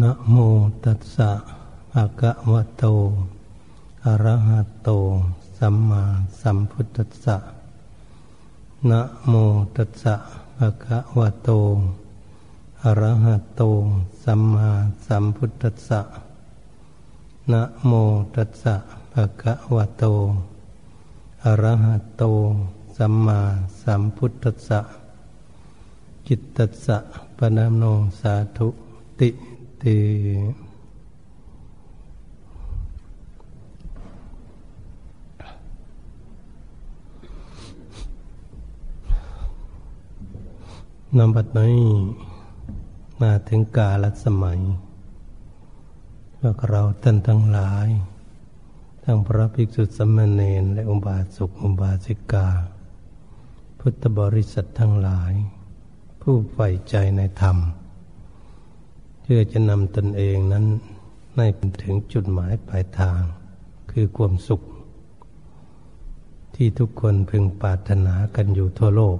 นะโมตัสสะภะคะวะโต อะระหะโต สัมมาสัมพุทธัสสะ นะโมตัสสะภะคะวะโต อะระหะโต สัมมาสัมพุทธัสสะ นะโมตัสสะภะคะวะโต อะระหะโต สัมมาสัมพุทธัสสะ จิตตัสสะปะนามโนสาธุติ ตินำบัดนี้มาถึงกาลสมัยพวกเราท่านทั้งหลาย ทั้งพระภิกษุสมณเณรและอุบาสกอุบาสิกา พุทธบริษัททั้งหลาย ผู้ใฝ่ใจในธรรม พื่อจะนำตนเองนั้นให้ถึงจุดหมายปลายทาง คือความสุข ที่ทุกคนพึงปรารถนากันอยู่ทั่วโลก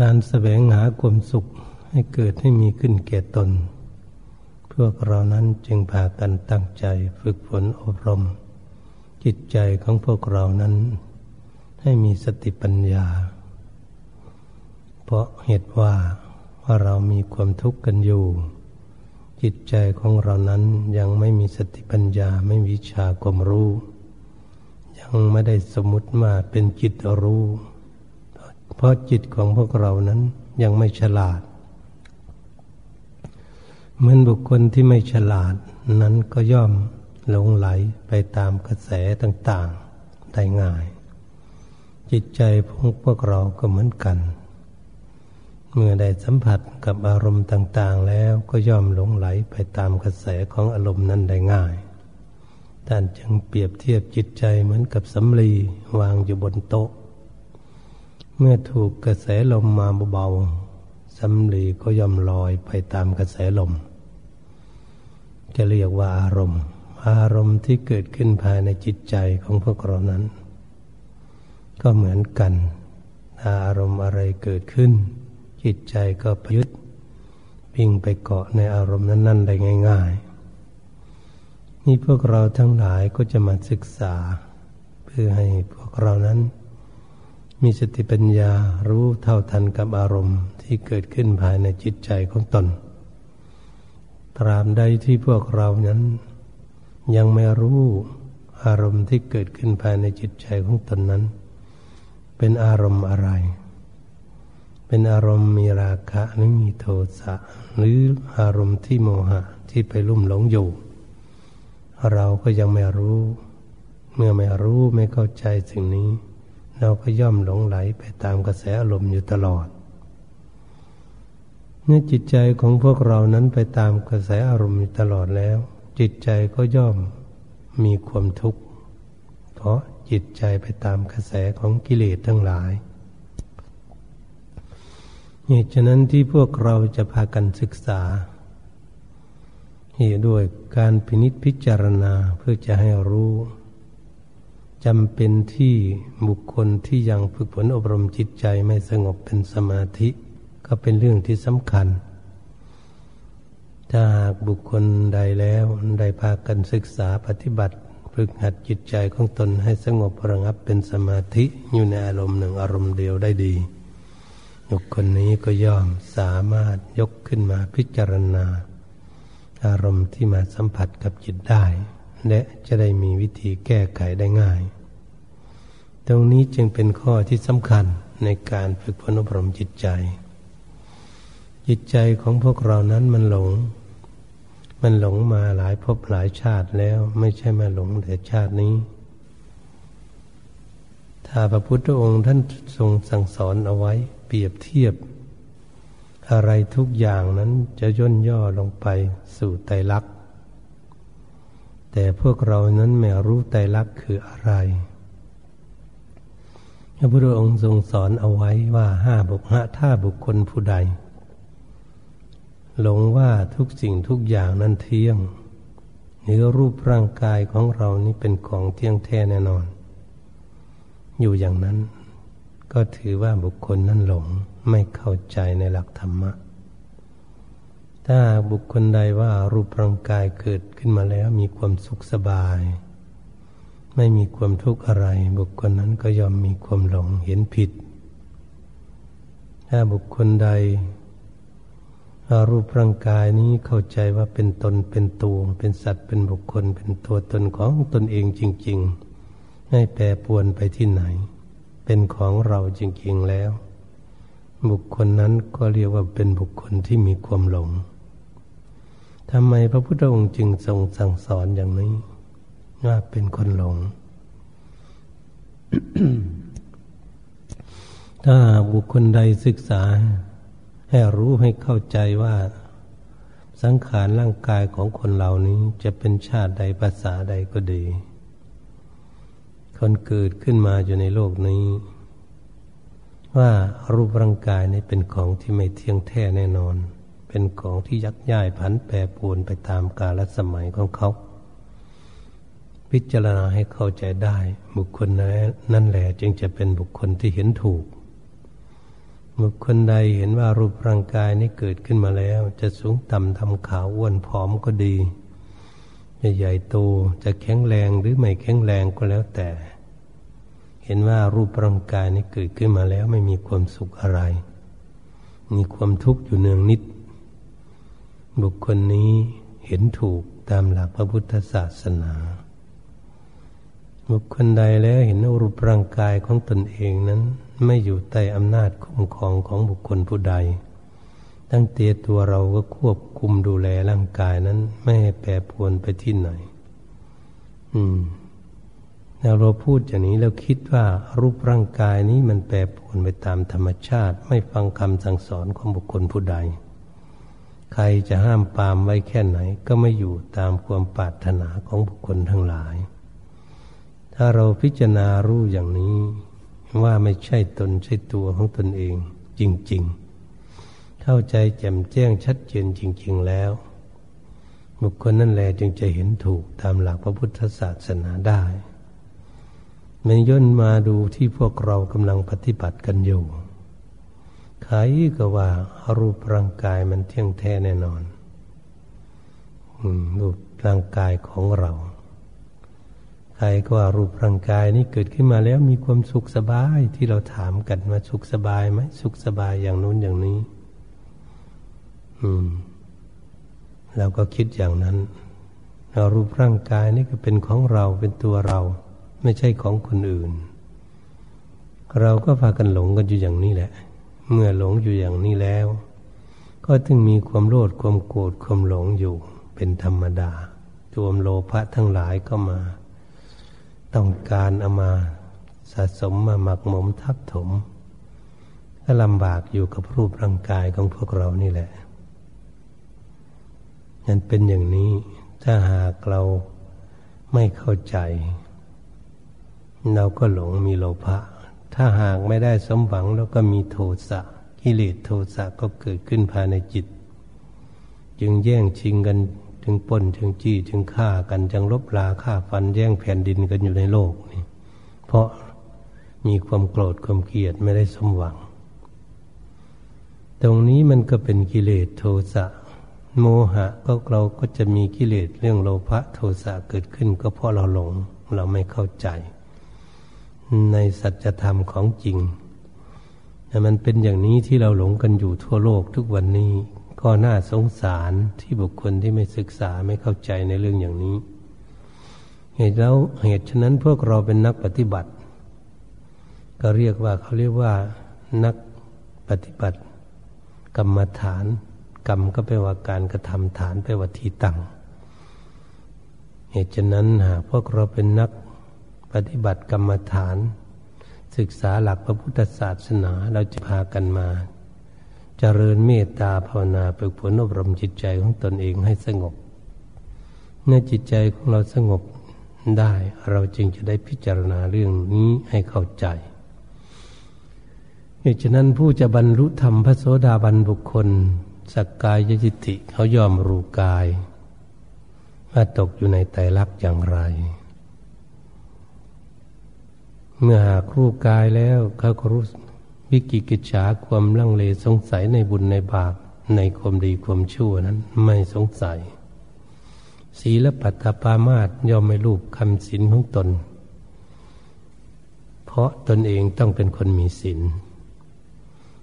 การแสวงหาความสุขให้เกิดให้มีขึ้นแก่ตน พวกเรานั้นจึงพากันตั้งใจฝึกฝนอบรม จิตใจของพวกเรานั้น ให้มีสติปัญญา เพราะเหตุว่า ว่าเรามีความทุกข์กันอยู่ จิตใจของเรานั้นยังไม่มีสติปัญญาไม่วิชาความรู้ ยังไม่ได้สมมติมาเป็นจิตรู้ เพราะจิตของพวกเรานั้นยังไม่ฉลาดเหมือนบุคคลที่ไม่ฉลาดนั้นก็ย่อมหลงไหลไปตามกระแสต่างๆได้ง่าย จิตใจพวกพวกเราก็เหมือนกัน เมื่อได้สัมผัสกับอารมณ์ต่าง ๆ แล้วก็ย่อมหลงไหลไปตามกระแสของอารมณ์นั้นได้ง่ายท่านจึงเปรียบเทียบจิตใจเหมือนกับสำลีวางอยู่บนโต๊ะ เมื่อถูกกระแสลมมาเบาๆสำลีก็ย่อมลอยไปตามกระแสลม จะเรียกว่าอารมณ์ อารมณ์ที่เกิดขึ้นภายในจิตใจของพวกเรานั้น ก็เหมือนกัน อารมณ์อะไรเกิดขึ้น จิตใจก็พยึดวิ่งไปเกาะในอารมณ์นั้น ๆ ได้ง่าย ๆ นี่พวกเราทั้งหลายก็จะมาศึกษา เพื่อให้พวกเรานั้น มีสติปัญญารู้เท่าทันกับอารมณ์ที่เกิดขึ้นภายในจิตใจของตน ตราบใดที่พวกเรานั้น ยังไม่รู้อารมณ์ที่เกิดขึ้นภายในจิตใจของตนนั้น เป็นอารมณ์อะไร เป็นอารมณ์มีราคะหรือมีโทสะหรืออารมณ์ที่โมหะที่ไปลุ่มหลงอยู่ เราก็ยังไม่รู้ เมื่อไม่รู้ไม่เข้าใจสิ่งนี้ เราก็ย่อมหลงไหลไปตามกระแสอารมณ์อยู่ตลอดเมื่อจิตใจของพวกเรานั้นไปตามกระแสอารมณ์อยู่ตลอดแล้ว จิตใจก็ย่อมมีความทุกข์ เพราะจิตใจไปตามกระแสของกิเลสทั้งหลาย เหตุฉะนั้นที่พวกเราจะพากันศึกษาเหตุด้วยการพินิจพิจารณาเพื่อจะให้รู้จำเป็นที่บุคคลที่ยังฝึกฝนอบรมจิตใจไม่สงบเป็นสมาธิ ก็เป็นเรื่องที่สำคัญ ถ้าหากบุคคลใดแล้วได้พากันศึกษาปฏิบัติ ฝึกหัดจิตใจของตนให้สงบระงับเป็นสมาธิอยู่ในอารมณ์หนึ่งอารมณ์เดียวได้ดี บุคคลนี้ก็ย่อมสามารถยกขึ้นมาพิจารณา อารมณ์ที่มาสัมผัสกับจิตได้ และจะได้มีวิธีแก้ไขได้ง่าย ตรงนี้จึงเป็นข้อที่สำคัญในการฝึกฝนอบรมจิตใจ จิตใจของพวกเรานั้นมันหลง มันหลงมาหลายภพหลายชาติแล้วไม่ใช่มาหลงแต่ชาตินี้ถ้าพระพุทธองค์ท่านทรงสั่งสอนเอาไว้ เปรียบเทียบ อะไรทุกอย่างนั้นจะย่นย่อลงไปสู่ไตรลักษณ์แต่พวกเรานั้นไม่รู้ไตรลักษณ์คืออะไรพระพุทธองค์ทรงสอนเอาไว้ว่าห้าบุคหะถ้าบุคคลผู้ใด หลงว่าทุกสิ่งทุกอย่างนั้นเที่ยงเนื้อรูปร่างกายของเรานี้เป็นของเที่ยงแท้แน่นอน อยู่อย่างนั้น ก็ถือว่าบุคคลนั้นหลงไม่เข้าใจในหลักธรรมะ ถ้าบุคคลใดว่ารูปร่างกายเกิดขึ้นมาแล้วมีความสุขสบาย ไม่มีความทุกข์อะไร บุคคลนั้นก็ยอมมีความหลงเห็นผิด ถ้าบุคคลใดรูปร่างกายนี้เข้าใจว่าเป็นตนเป็นตัวเป็นสัตว์เป็นบุคคล เป็นตัวตนของตนเองจริง ๆ ไม่แปรปวนไปที่ไหน เป็นของเราจริงๆแล้ว บุคคลนั้นก็เรียกว่าเป็นบุคคลที่มีความหลงทำไมพระพุทธองค์จึงทรงสั่งสอนอย่างนี้ว่าเป็นคนหลง ถ้าบุคคลใดศึกษา ให้รู้ให้เข้าใจว่า สังขารร่างกายของคนเหล่านี้จะเป็นชาติใดภาษาใดก็ดี คนเกิดขึ้นมาอยู่ในโลกนี้ ว่ารูปร่างกายนี้เป็นของที่ไม่เที่ยงแท้แน่นอน เป็นของที่ยักย้ายผันแปรปรวนไปตามกาลสมัยของเขา พิจารณาให้เข้าใจได้ บุคคลนั้นแหละจึงจะเป็นบุคคลที่เห็นถูก บุคคลใดเห็นว่ารูปร่างกายนี้เกิดขึ้นมาแล้ว จะสูงต่ำทำขาวอ้วนผอมก็ดี จะใหญ่โตจะแข็งแรงหรือไม่แข็งแรงก็แล้วแต่ เห็นว่ารูปร่างกายนี้เกิดขึ้นมาแล้วไม่มีความสุขอะไร มีความทุกข์อยู่เนืองนิด บุคคลนี้เห็นถูกตามหลักพระพุทธศาสนา บุคคลใดแล้วเห็นรูปร่างกายของตนเองนั้นไม่อยู่ใต้อำนาจคุ้มครองของบุคคลผู้ใด ตั้งเตียตัวเราก็ควบคุมดูแลร่างกายนั้น ไม่ให้แปรปรวนไปที่ไหน อืมแล้วเราพูดอย่างนี้แล้วคิดว่ารูปร่างกายนี้มันแปรปรวนไปตามธรรมชาติ ไม่ฟังคำสั่งสอนของบุคคลผู้ใด ใครจะห้ามปามไว้แค่ไหน ก็ไม่อยู่ตามความปรารถนาของบุคคลทั้งหลาย ถ้าเราพิจารณารู้อย่างนี้ ว่าไม่ใช่ตนใช่ตัวของตนเอง จริง ๆ เข้าใจแจ่มแจ้งชัดเจนจริง ๆแล้ว บุคคลนั่นแหละจึงจะเห็นถูกตามหลักพระพุทธศาสนาได้มันย่นมาดูที่พวกเรากำลังปฏิบัติกันอยู่ใครก็ว่ารูปร่างกายมันเที่ยงแท้แน่นอนรูปร่างกายของเราใครก็ว่ารูปร่างกายนี้เกิดขึ้นมาแล้วมีความสุขสบายที่เราถามกันมาสุขสบายไหมสุขสบายอย่างนู้นอย่างนี้ อืมเราก็คิดอย่างนั้นเรารูปร่างกายนี่ก็เป็นของเราเป็นตัวเรา ไม่ใช่ของคนอื่น เราก็พากันหลงกันอยู่อย่างนี้แหละ เมื่อหลงอยู่อย่างนี้แล้ว ก็ถึงมีความโลดความโกรธความหลงอยู่ เป็นธรรมดาตัวมโลภะทั้งหลายก็มา ต้องการเอามาสะสมมาหมักหมมทับถมก็ลำบากอยู่กับรูปร่างกายของพวกเรานี่แหละ นั่นเป็นอย่างนี้ถ้าหากเราไม่เข้าใจ เราก็หลงมีโลภะถ้าหากไม่ได้สมหวังแล้วก็มีโทสะกิเลสโทสะก็เกิดขึ้นภายในจิต จึงแย่งชิงกันจึงป้นจึงจี้จึงฆ่ากันจึงลบลาฆ่าฟันแย่งแผ่นดินกันอยู่ในโลกนี่เพราะมีความโกรธความเกลียดไม่ได้สมหวัง ตรงนี้มันก็เป็นกิเลสโทสะ โมหะก็เราก็จะมีกิเลสเรื่องโลภะโทสะเกิดขึ้น ก็เพราะเราหลงเราไม่เข้าใจ ในสัจธรรมของจริงแต่มันเป็นอย่างนี้ที่เราหลงกันอยู่ทั่วโลกทุกวันนี้ ก็น่าสงสารที่บุคคลที่ไม่ศึกษาไม่เข้าใจในเรื่องอย่างนี้ เหตุแล้วเหตุฉะนั้นพวกเราเป็นนักปฏิบัติ ก็เรียกว่าเขาเรียกว่านักปฏิบัติ กรรมฐาน กรรมก็แปลว่าการกระทำฐานแปลว่าที่ตั้งเหตุฉะนั้นหากพวกเราเป็นนักปฏิบัติกรรมฐาน ศึกษาหลักพระพุทธศาสนาเราจะพากันมาเจริญเมตตาภาวนาฝึกฝนอบรมจิตใจของตนเองให้สงบเมื่อจิตใจของเราสงบได้เราจึงจะได้พิจารณาเรื่องนี้ให้เข้าใจเหตุฉะนั้นผู้จะบรรลุธรรมพระโสดาบันบุคคล สักกายยจิติเขายอมรู้กาย ว่าตกอยู่ในไตรลักษณ์อย่างไร เมื่อหากรู้กายแล้วเขาก็รู้วิกิกิจฉาความลังเลสงสัยในบุญในบาปในความดีความชั่วนั้นไม่สงสัย ศีลปัตตปามาตย่อมไม่รูปคำศีลของตน เพราะตนเองต้องเป็นคนมีศีล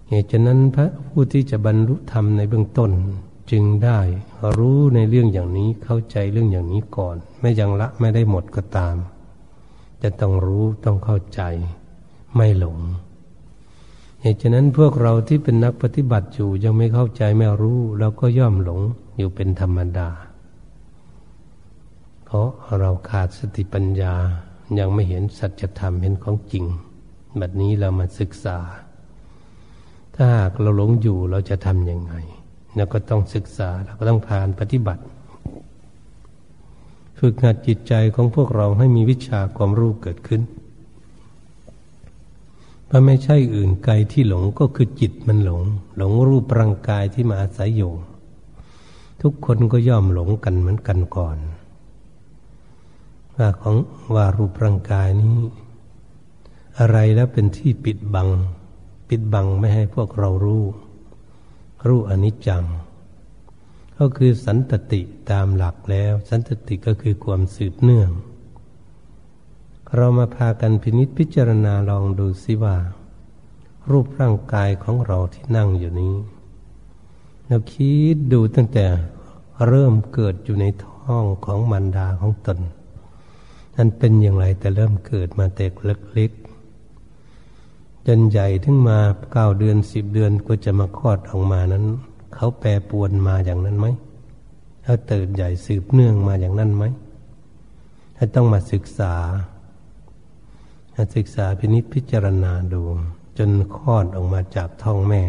เหตุฉะนั้นพระผู้ที่จะบรรลุธรรมในเบื้องต้น จึงได้รู้ในเรื่องอย่างนี้เข้าใจเรื่องอย่างนี้ก่อนไม่ยังละไม่ได้หมดก็ตาม จะต้องรู้ต้องเข้าใจ ไม่หลง เหตุฉะนั้นพวกเราที่เป็นนักปฏิบัติอยู่ยังไม่เข้าใจไม่รู้เราก็ย่อมหลงอยู่เป็นธรรมดา เพราะเราขาดสติปัญญายังไม่เห็นสัจธรรมเห็นของจริงแบบนี้เรามาศึกษา ถ้าหากเราหลงอยู่เราจะทำยังไงเราก็ต้องศึกษาเราก็ต้องผ่านปฏิบัติ ฝึกหัดจิตใจของพวกเราให้มีวิชาความรู้เกิดขึ้นมันไม่ใช่อื่นไกลที่หลงก็คือจิตมันหลง หลงรูปร่างกายที่มาอาศัยอยู่ ทุกคนก็ย่อมหลงกันเหมือนกันก่อนว่าของว่ารูปร่างกายนี้ อะไรแล้วเป็นที่ปิดบัง ปิดบังไม่ให้พวกเรารู้ รู้อนิจจัง ก็คือสันตติตามหลักแล้ว สันตติก็คือความสืบเนื่อง เรามาพากันพินิษพิจารณาลองดูสิว่า รูปร่างกายของเราที่นั่งอยู่นี้เราคิดดูตั้งแต่เริ่มเกิดอยู่ในท้องของมันดาของตนนั้นเป็นอย่างไรแต่เริ่มเกิดมาแต่เล็ก จนใหญ่ถึงมาเก้าเดือนสิบเดือนก็จะมาคลอดออกมานั้น เขาแปรปวนมาอย่างนั้นไหมเขาเติบใหญ่สืบเนื่องมาอย่างนั้นไหมถ้าต้องมาศึกษาศึกษาพินิจพิจารณาดู จนคลอดออกมาจากท้องแม่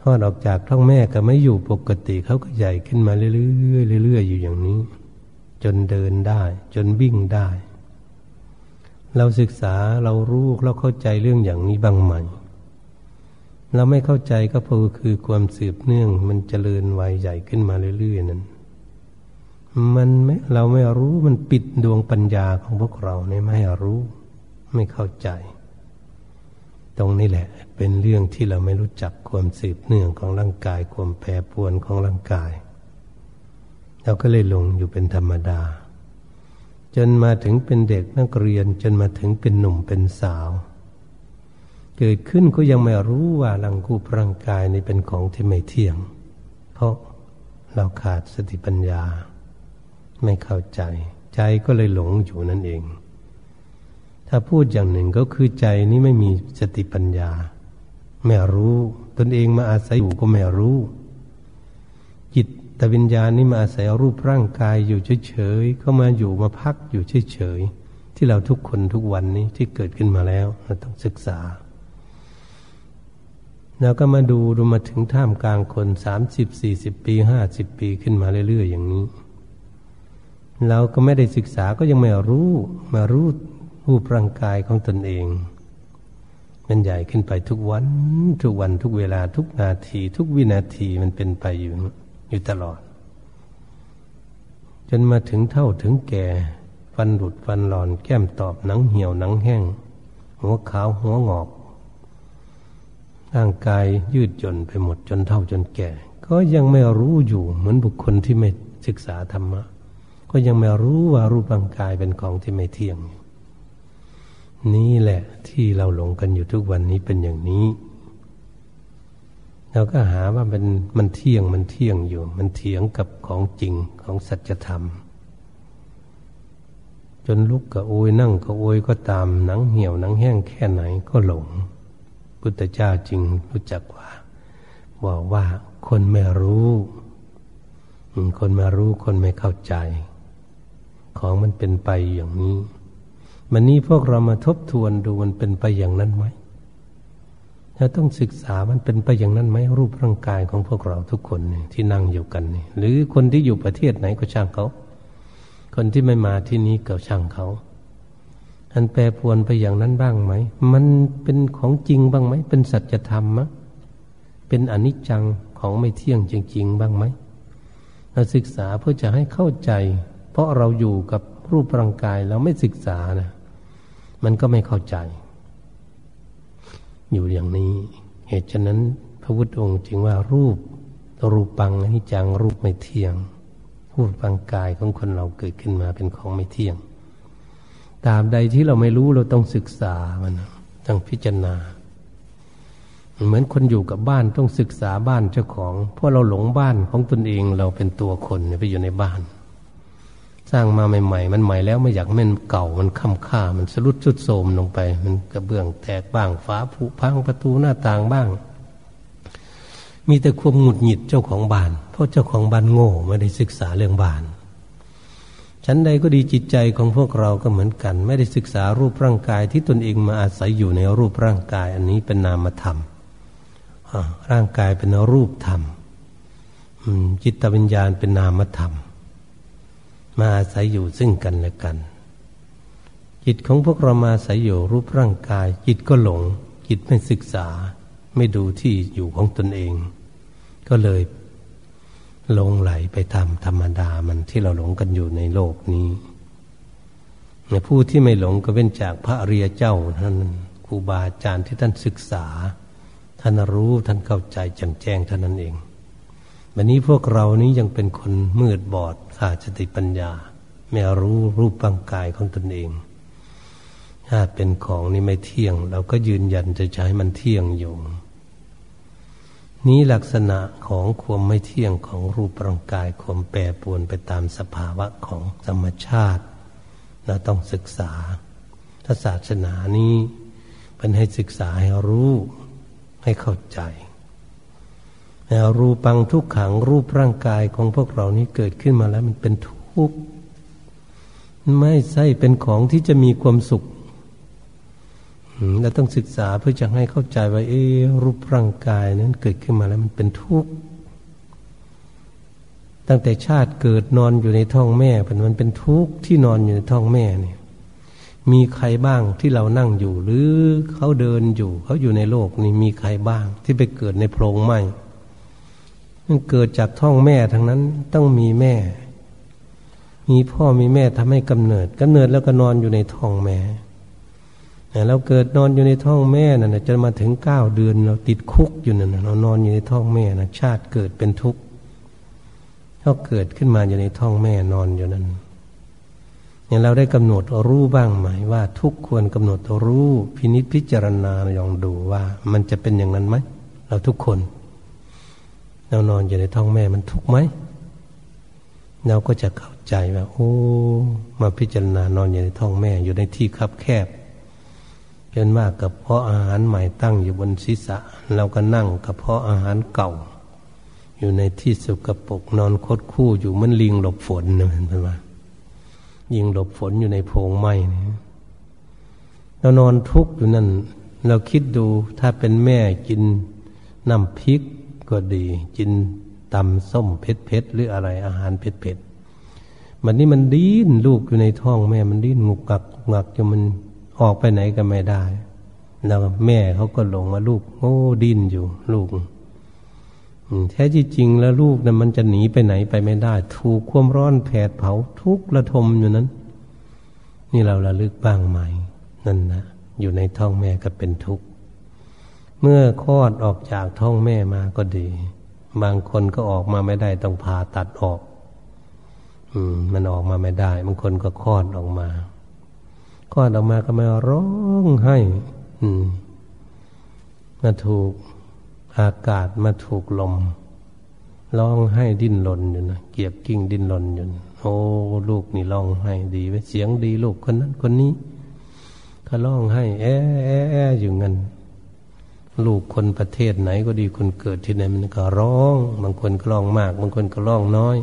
คลอดออกจากท้องแม่ก็ไม่อยู่ปกติเขาก็ใหญ่ขึ้นมาเรื่อยๆเรื่อยๆอยู่อย่างนี้ จนเดินได้ จนวิ่งได้ เราศึกษาเรารู้เราเข้าใจเรื่องอย่างนี้บ้างไหมเราไม่เข้าใจก็เพราะคือความสืบเนื่อง มันเจริญวัยใหญ่ขึ้นมาเรื่อยๆนั้น มันไม่เราไม่รู้มันปิดดวงปัญญาของพวกเราในไม่รู้ ไม่เข้าใจ ตรงนี้แหละ เป็นเรื่องที่เราไม่รู้จักความสืบเนื่องของร่างกาย ความแปรปวนของร่างกาย เราก็เลยลงอยู่เป็นธรรมดา จนมาถึงเป็นเด็กนักเรียนจนมาถึงเป็นหนุ่มเป็นสาว เกิดขึ้นก็ยังไม่รู้ว่าร่างกูร่างกายนี้เป็นของที่ไม่เที่ยง เพราะเราขาดสติปัญญา ไม่เข้าใจ ใจก็เลยหลงอยู่นั่นเอง ถ้าพูดอย่างหนึ่งก็คือใจนี้ไม่มีสติปัญญา ไม่รู้ ตนเองมาอาศัยอยู่ก็ไม่รู้ แต่วิญญาณนี้มาอาศัยรูปร่างกายอยู่เฉยๆก็มาอยู่มาพักอยู่เฉยๆที่เราทุกคนทุกวันนี้ที่เกิดขึ้นมาแล้วเราต้องศึกษาแล้วก็มาดูดูมาถึงท่ามกลางคนสามสิบสี่สิบปีห้าสิบปีขึ้นมาเรื่อยๆอย่างนี้เราก็ไม่ได้ศึกษาก็ยังไม่รู้มารู้รูปร่างกายของตนเอง มันใหญ่ขึ้นไปทุกวันทุกวันทุกเวลาทุกนาที ทุกวินาทีมันเป็นไปอยู่ อยู่ตลอด จนมาถึงเท่าถึงแก่ ฟันหลุดฟันหลอน แก้มตอบหนังเหี่ยวหนังแห้ง หัวขาวหัวงอก ร่างกายยืดจนไปหมดจนเท่าจนแก่ ก็ยังไม่รู้อยู่เหมือนบุคคลที่ไม่ศึกษาธรรมะ ก็ยังไม่รู้ว่ารูปร่างกายเป็นของที่ไม่เที่ยง นี่แหละที่เราหลงกันอยู่ทุกวันนี้เป็นอย่างนี้ เราก็หาว่ามันมันเที่ยงมันเที่ยงอยู่ มันเถียงกับของจริงของสัจธรรม จนลุกก็โอยนั่งก็โอยก็ตามหนังเหี่ยวหนังแห้งแค่ไหนก็หลง พุทธเจ้าจริงรู้จักว่าบอกว่าคนไม่รู้คนไม่รู้คนไม่เข้าใจ ของมันเป็นไปอย่างนี้มันนี้พวกเรามาทบทวนดูมันเป็นไปอย่างนั้นไหม เราต้องศึกษามันเป็นไปอย่างนั้นไหมรูปร่างกายของพวกเราทุกคนนี่ที่นั่งอยู่กันนี่หรือคนที่อยู่ประเทศไหนก็ช่างเขา คนที่ไม่มาที่นี้ก็ช่างเขา อันแปรปวนไปอย่างนั้นบ้างไหม มันเป็นของจริงบ้างไหม เป็นสัจธรรมมะเป็นอนิจจังของไม่เที่ยงจริง ๆ บ้างไหมเราศึกษาเพื่อจะให้เข้าใจ เพราะเราอยู่กับรูปร่างกายเราไม่ศึกษานะมันก็ไม่เข้าใจ อยู่อย่างนี้ เหตุฉะนั้นพระพุทธองค์จึงว่ารูปรูปังอนิจจังรูปไม่เที่ยง รูปร่างกายของคนเราเกิดขึ้นมาเป็นของไม่เที่ยงตามใดที่เราไม่รู้เราต้องศึกษามันต้องพิจารณา เหมือนคนอยู่กับบ้านต้องศึกษาบ้านเจ้าของ เพราะเราหลงบ้านของตนเองเราเป็นตัวคนไปอยู่ในบ้าน สร้างมาใหม่ ๆ มันใหม่แล้วไม่อยากมันเก่ามันค่ำค่า มันสรุดสุดโทมลงไป มันกระเบื้องแตกบ้างฝาผุพังประตูหน้าต่างบ้าง มีแต่ความหงุดหงิดเจ้าของบ้าน เพราะเจ้าของบ้านโง่ไม่ได้ศึกษาเรื่องบ้านฉันใดก็ดีจิตใจของพวกเราก็เหมือนกัน ไม่ได้ศึกษารูปร่างกายที่ตนเองมาอาศัยอยู่ในรูปร่างกาย อันนี้เป็นนามธรรมร่างกายเป็นรูปธรรมจิตวิญญาณเป็นนามธรรม มาอาศัยอยู่ซึ่งกันและกัน จิตของพวกเรามาอาศัยอยู่รูปร่างกาย จิตก็หลง จิตไม่ศึกษา ไม่ดูที่อยู่ของตนเอง ก็เลยลงไหลไปทำธรรมดามันที่เราหลงกันอยู่ในโลกนี้ผู้ที่ไม่หลงก็เป็นจากพระอริยเจ้าท่านครูบาอาจารย์ที่ท่านศึกษา ท่านรู้ท่านเข้าใจแจ่มแจ้งเท่านั้นเองวันนี้พวกเรานี้ยังเป็นคนมืดบอด ขาดสติปัญญา ไม่รู้รูปร่างกายของตนเองถ้าเป็นของนี่ไม่เที่ยง เราก็ยืนยันจะใช้มันเที่ยงอยู่นี้ลักษณะของความไม่เที่ยงของรูปร่างกายความแปรปรวนไปตามสภาวะของธรรมชาติ เราต้องศึกษา ถ้าศาสนานี้เป็นให้ศึกษาให้รู้ให้เข้าใจ รูปังทุกขังรูปร่างกายของพวกเรานี้เกิดขึ้นมาแล้วมันเป็นทุกข์ไม่ใช่เป็นของที่จะมีความสุขเราต้องศึกษาเพื่อจะให้เข้าใจว่าเออรูปร่างกายนั้นเกิดขึ้นมาแล้วมันเป็นทุกข์ตั้งแต่ชาติเกิดนอนอยู่ในท้องแม่มันเป็นทุกข์ที่นอนอยู่ในท้องแม่เนี่ย มีใครบ้างที่เรานั่งอยู่ หรือเขาเดินอยู่ เขาอยู่ในโลกนี่มีใครบ้างที่ไปเกิดในโพรงไหม มันเกิดจากท้องแม่ทั้งนั้นต้องมีแม่ มีพ่อมีแม่ทำให้กำเนิดกำเนิดแล้วก็นอนอยู่ในท้องแม่เราเกิดนอนอยู่ในท้องแม่นั่นจะมาถึงเก้าเดือนเราติดคุกอยู่นั่นเรานอนอยู่ในท้องแม่นะชาติเกิดเป็นทุกข์เขาเกิดขึ้นมาอยู่ในท้องแม่นอนอยู่นั้นอย่างเราได้กำหนดรู้บ้างไหมว่าทุกควรกำหนดรู้พินิจพิจารณาลองดูว่า มันจะเป็นอย่างนั้นไหมเราทุกคน เรานอนอยู่ในท้องแม่มันทุกข์ไหมเราก็จะเข้าใจว่าโอ้ มาพิจารณานอนอยู่ในท้องแม่อยู่ในที่คับแคบเป็นมากกับเพาะอาหารใหม่ตั้งอยู่บนศีรษะ เราก็นั่งกับเพาะอาหารเก่า อยู่ในที่สุกปกนอนคดคู่อยู่มันลิงหลบฝนนะเห็นไหมยิงหลบฝนอยู่ในโพรงไม้เรานอนทุกข์อยู่นั่น เราคิดดูถ้าเป็นแม่กินน้ำพริก ก็ดีกินตำส้มเผ็ดเผ็ดหรืออะไรอาหารเผ็ดเผ็ดมันนี่มันดิ้นลูกอยู่ในท้องแม่มันดิ้นงุกกักงักจนมันออกไปไหนก็ไม่ได้แล้วแม่เขาก็หลงมาลูกโอ้ดิ้นอยู่ ลูกแท้ที่จริงแล้วลูกนะ่ะมันจะหนีไปไหนไปไม่ได้ ถูกความร้อนแผดเผาทุกระทมอยู่นั้น นี่เราระลึกบ้างไหมนั่นนะอยู่ในท้องแม่ก็เป็นทุกข์ เมื่อคลอดออกจากท้องแม่มาก็ดี บางคนก็ออกมาไม่ได้ต้องผ่าตัดออก อืม มันออกมาไม่ได้ บางคนก็คลอดออกมาคลอดออกมาก็มาร้องให้ อืม มาถูกอากาศมาถูกลมร้องไห้ดิ้นรนอยู่นะเกียบกิ้งดิ้นรนอยู่โอ้ลูกนี่ร้องไห้ดีไว้เสียงดีลูกคนนั้นคนนี้ก็ร้องไห้ แอแอแออยู่งั้น ลูกคนประเทศไหนก็ดีคนเกิดที่ไหนมันก็ร้อง บางคนก็ร้องมาก บางคนก็ร้องน้อย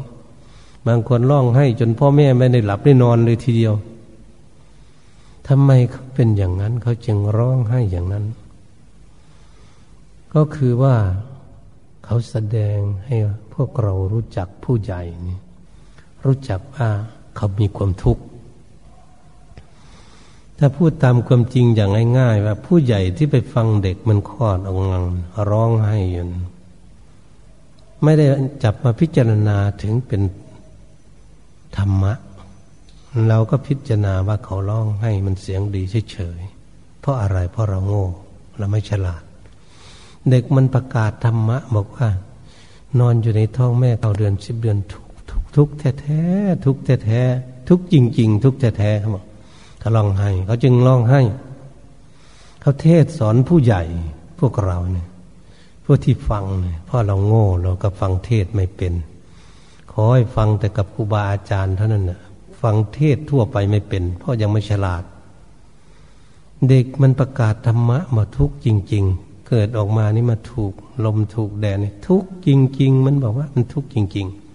บางคนร้องไห้จนพ่อแม่ไม่ได้หลับได้นอนเลยทีเดียวทำไมเขาเป็นอย่างนั้นเขาจึงร้องไห้อย่างนั้น ก็คือว่าเขาแสดงให้พวกเรารู้จักผู้ใหญ่นี่รู้จักว่าเขามีความทุกข์ ถ้าพูดตามความจริงอย่างง่ายๆว่าผู้ใหญ่ที่ไปฟังเด็กมันคลอดออกมาร้องไห้อยู่ไม่ได้จับมาพิจารณาถึงเป็นธรรมะ เราก็พิจารณาว่าเขาร้องให้มันเสียงดีเฉยๆเพราะอะไรเพราะเราโง่เราไม่ฉลาด เด็กมันประกาศธรรมะบอกว่า นอนอยู่ในท้องแม่เก้าเดือนสิบเดือนทุกทุกทุกแท้แท้ทุกแท้แท้ทุกจริง ๆ ทุกแท้แท้เขาบอก เขาร้องไห้เขาจึงร้องไห้เขาเทศสอนผู้ใหญ่พวกเราเนี่ยพวกที่ฟังเนี่ยเพราะเราโง่เราก็ฟังเทศไม่เป็น ขอให้ฟังแต่กับครูบาอาจารย์เท่านั้นนะฟังเทศทั่วไปไม่เป็น เพราะยังไม่ฉลาด เด็กมันประกาศธรรมะมาทุกจริง ๆ เกิดออกมานี่มาถูกลมถูกแดดนี่ทุกจริง ๆ มันบอกว่ามันทุกจริง ๆ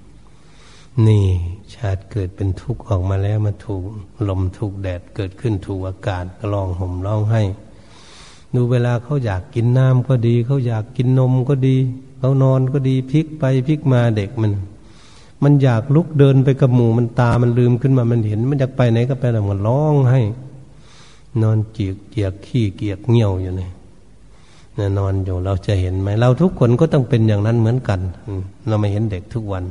นี่ชาติเกิดเป็นทุกข์ออกมาแล้วมาถูกลมถูกแดดเกิดขึ้นถูกอากาศก็ร้องห่มร้องให้ ดูเวลาเขาอยากกินน้ำก็ดี เขาอยากกินนมก็ดีเขานอนก็ดีพลิกไปพลิกมาเด็กมัน มันอยากลุกเดินไปกับหมูมันตามันลืมขึ้นมามันเห็น มันอยากไปไหนก็ไปแต่มันร้องให้ นอนเจียกเจียกขี้เกียกเงี่ยวอยู่เนี่ยนอนอยู่เราจะเห็นไหมเราทุกคนก็ต้องเป็นอย่างนั้นเหมือนกัน เราไม่เห็นเด็กทุกวัน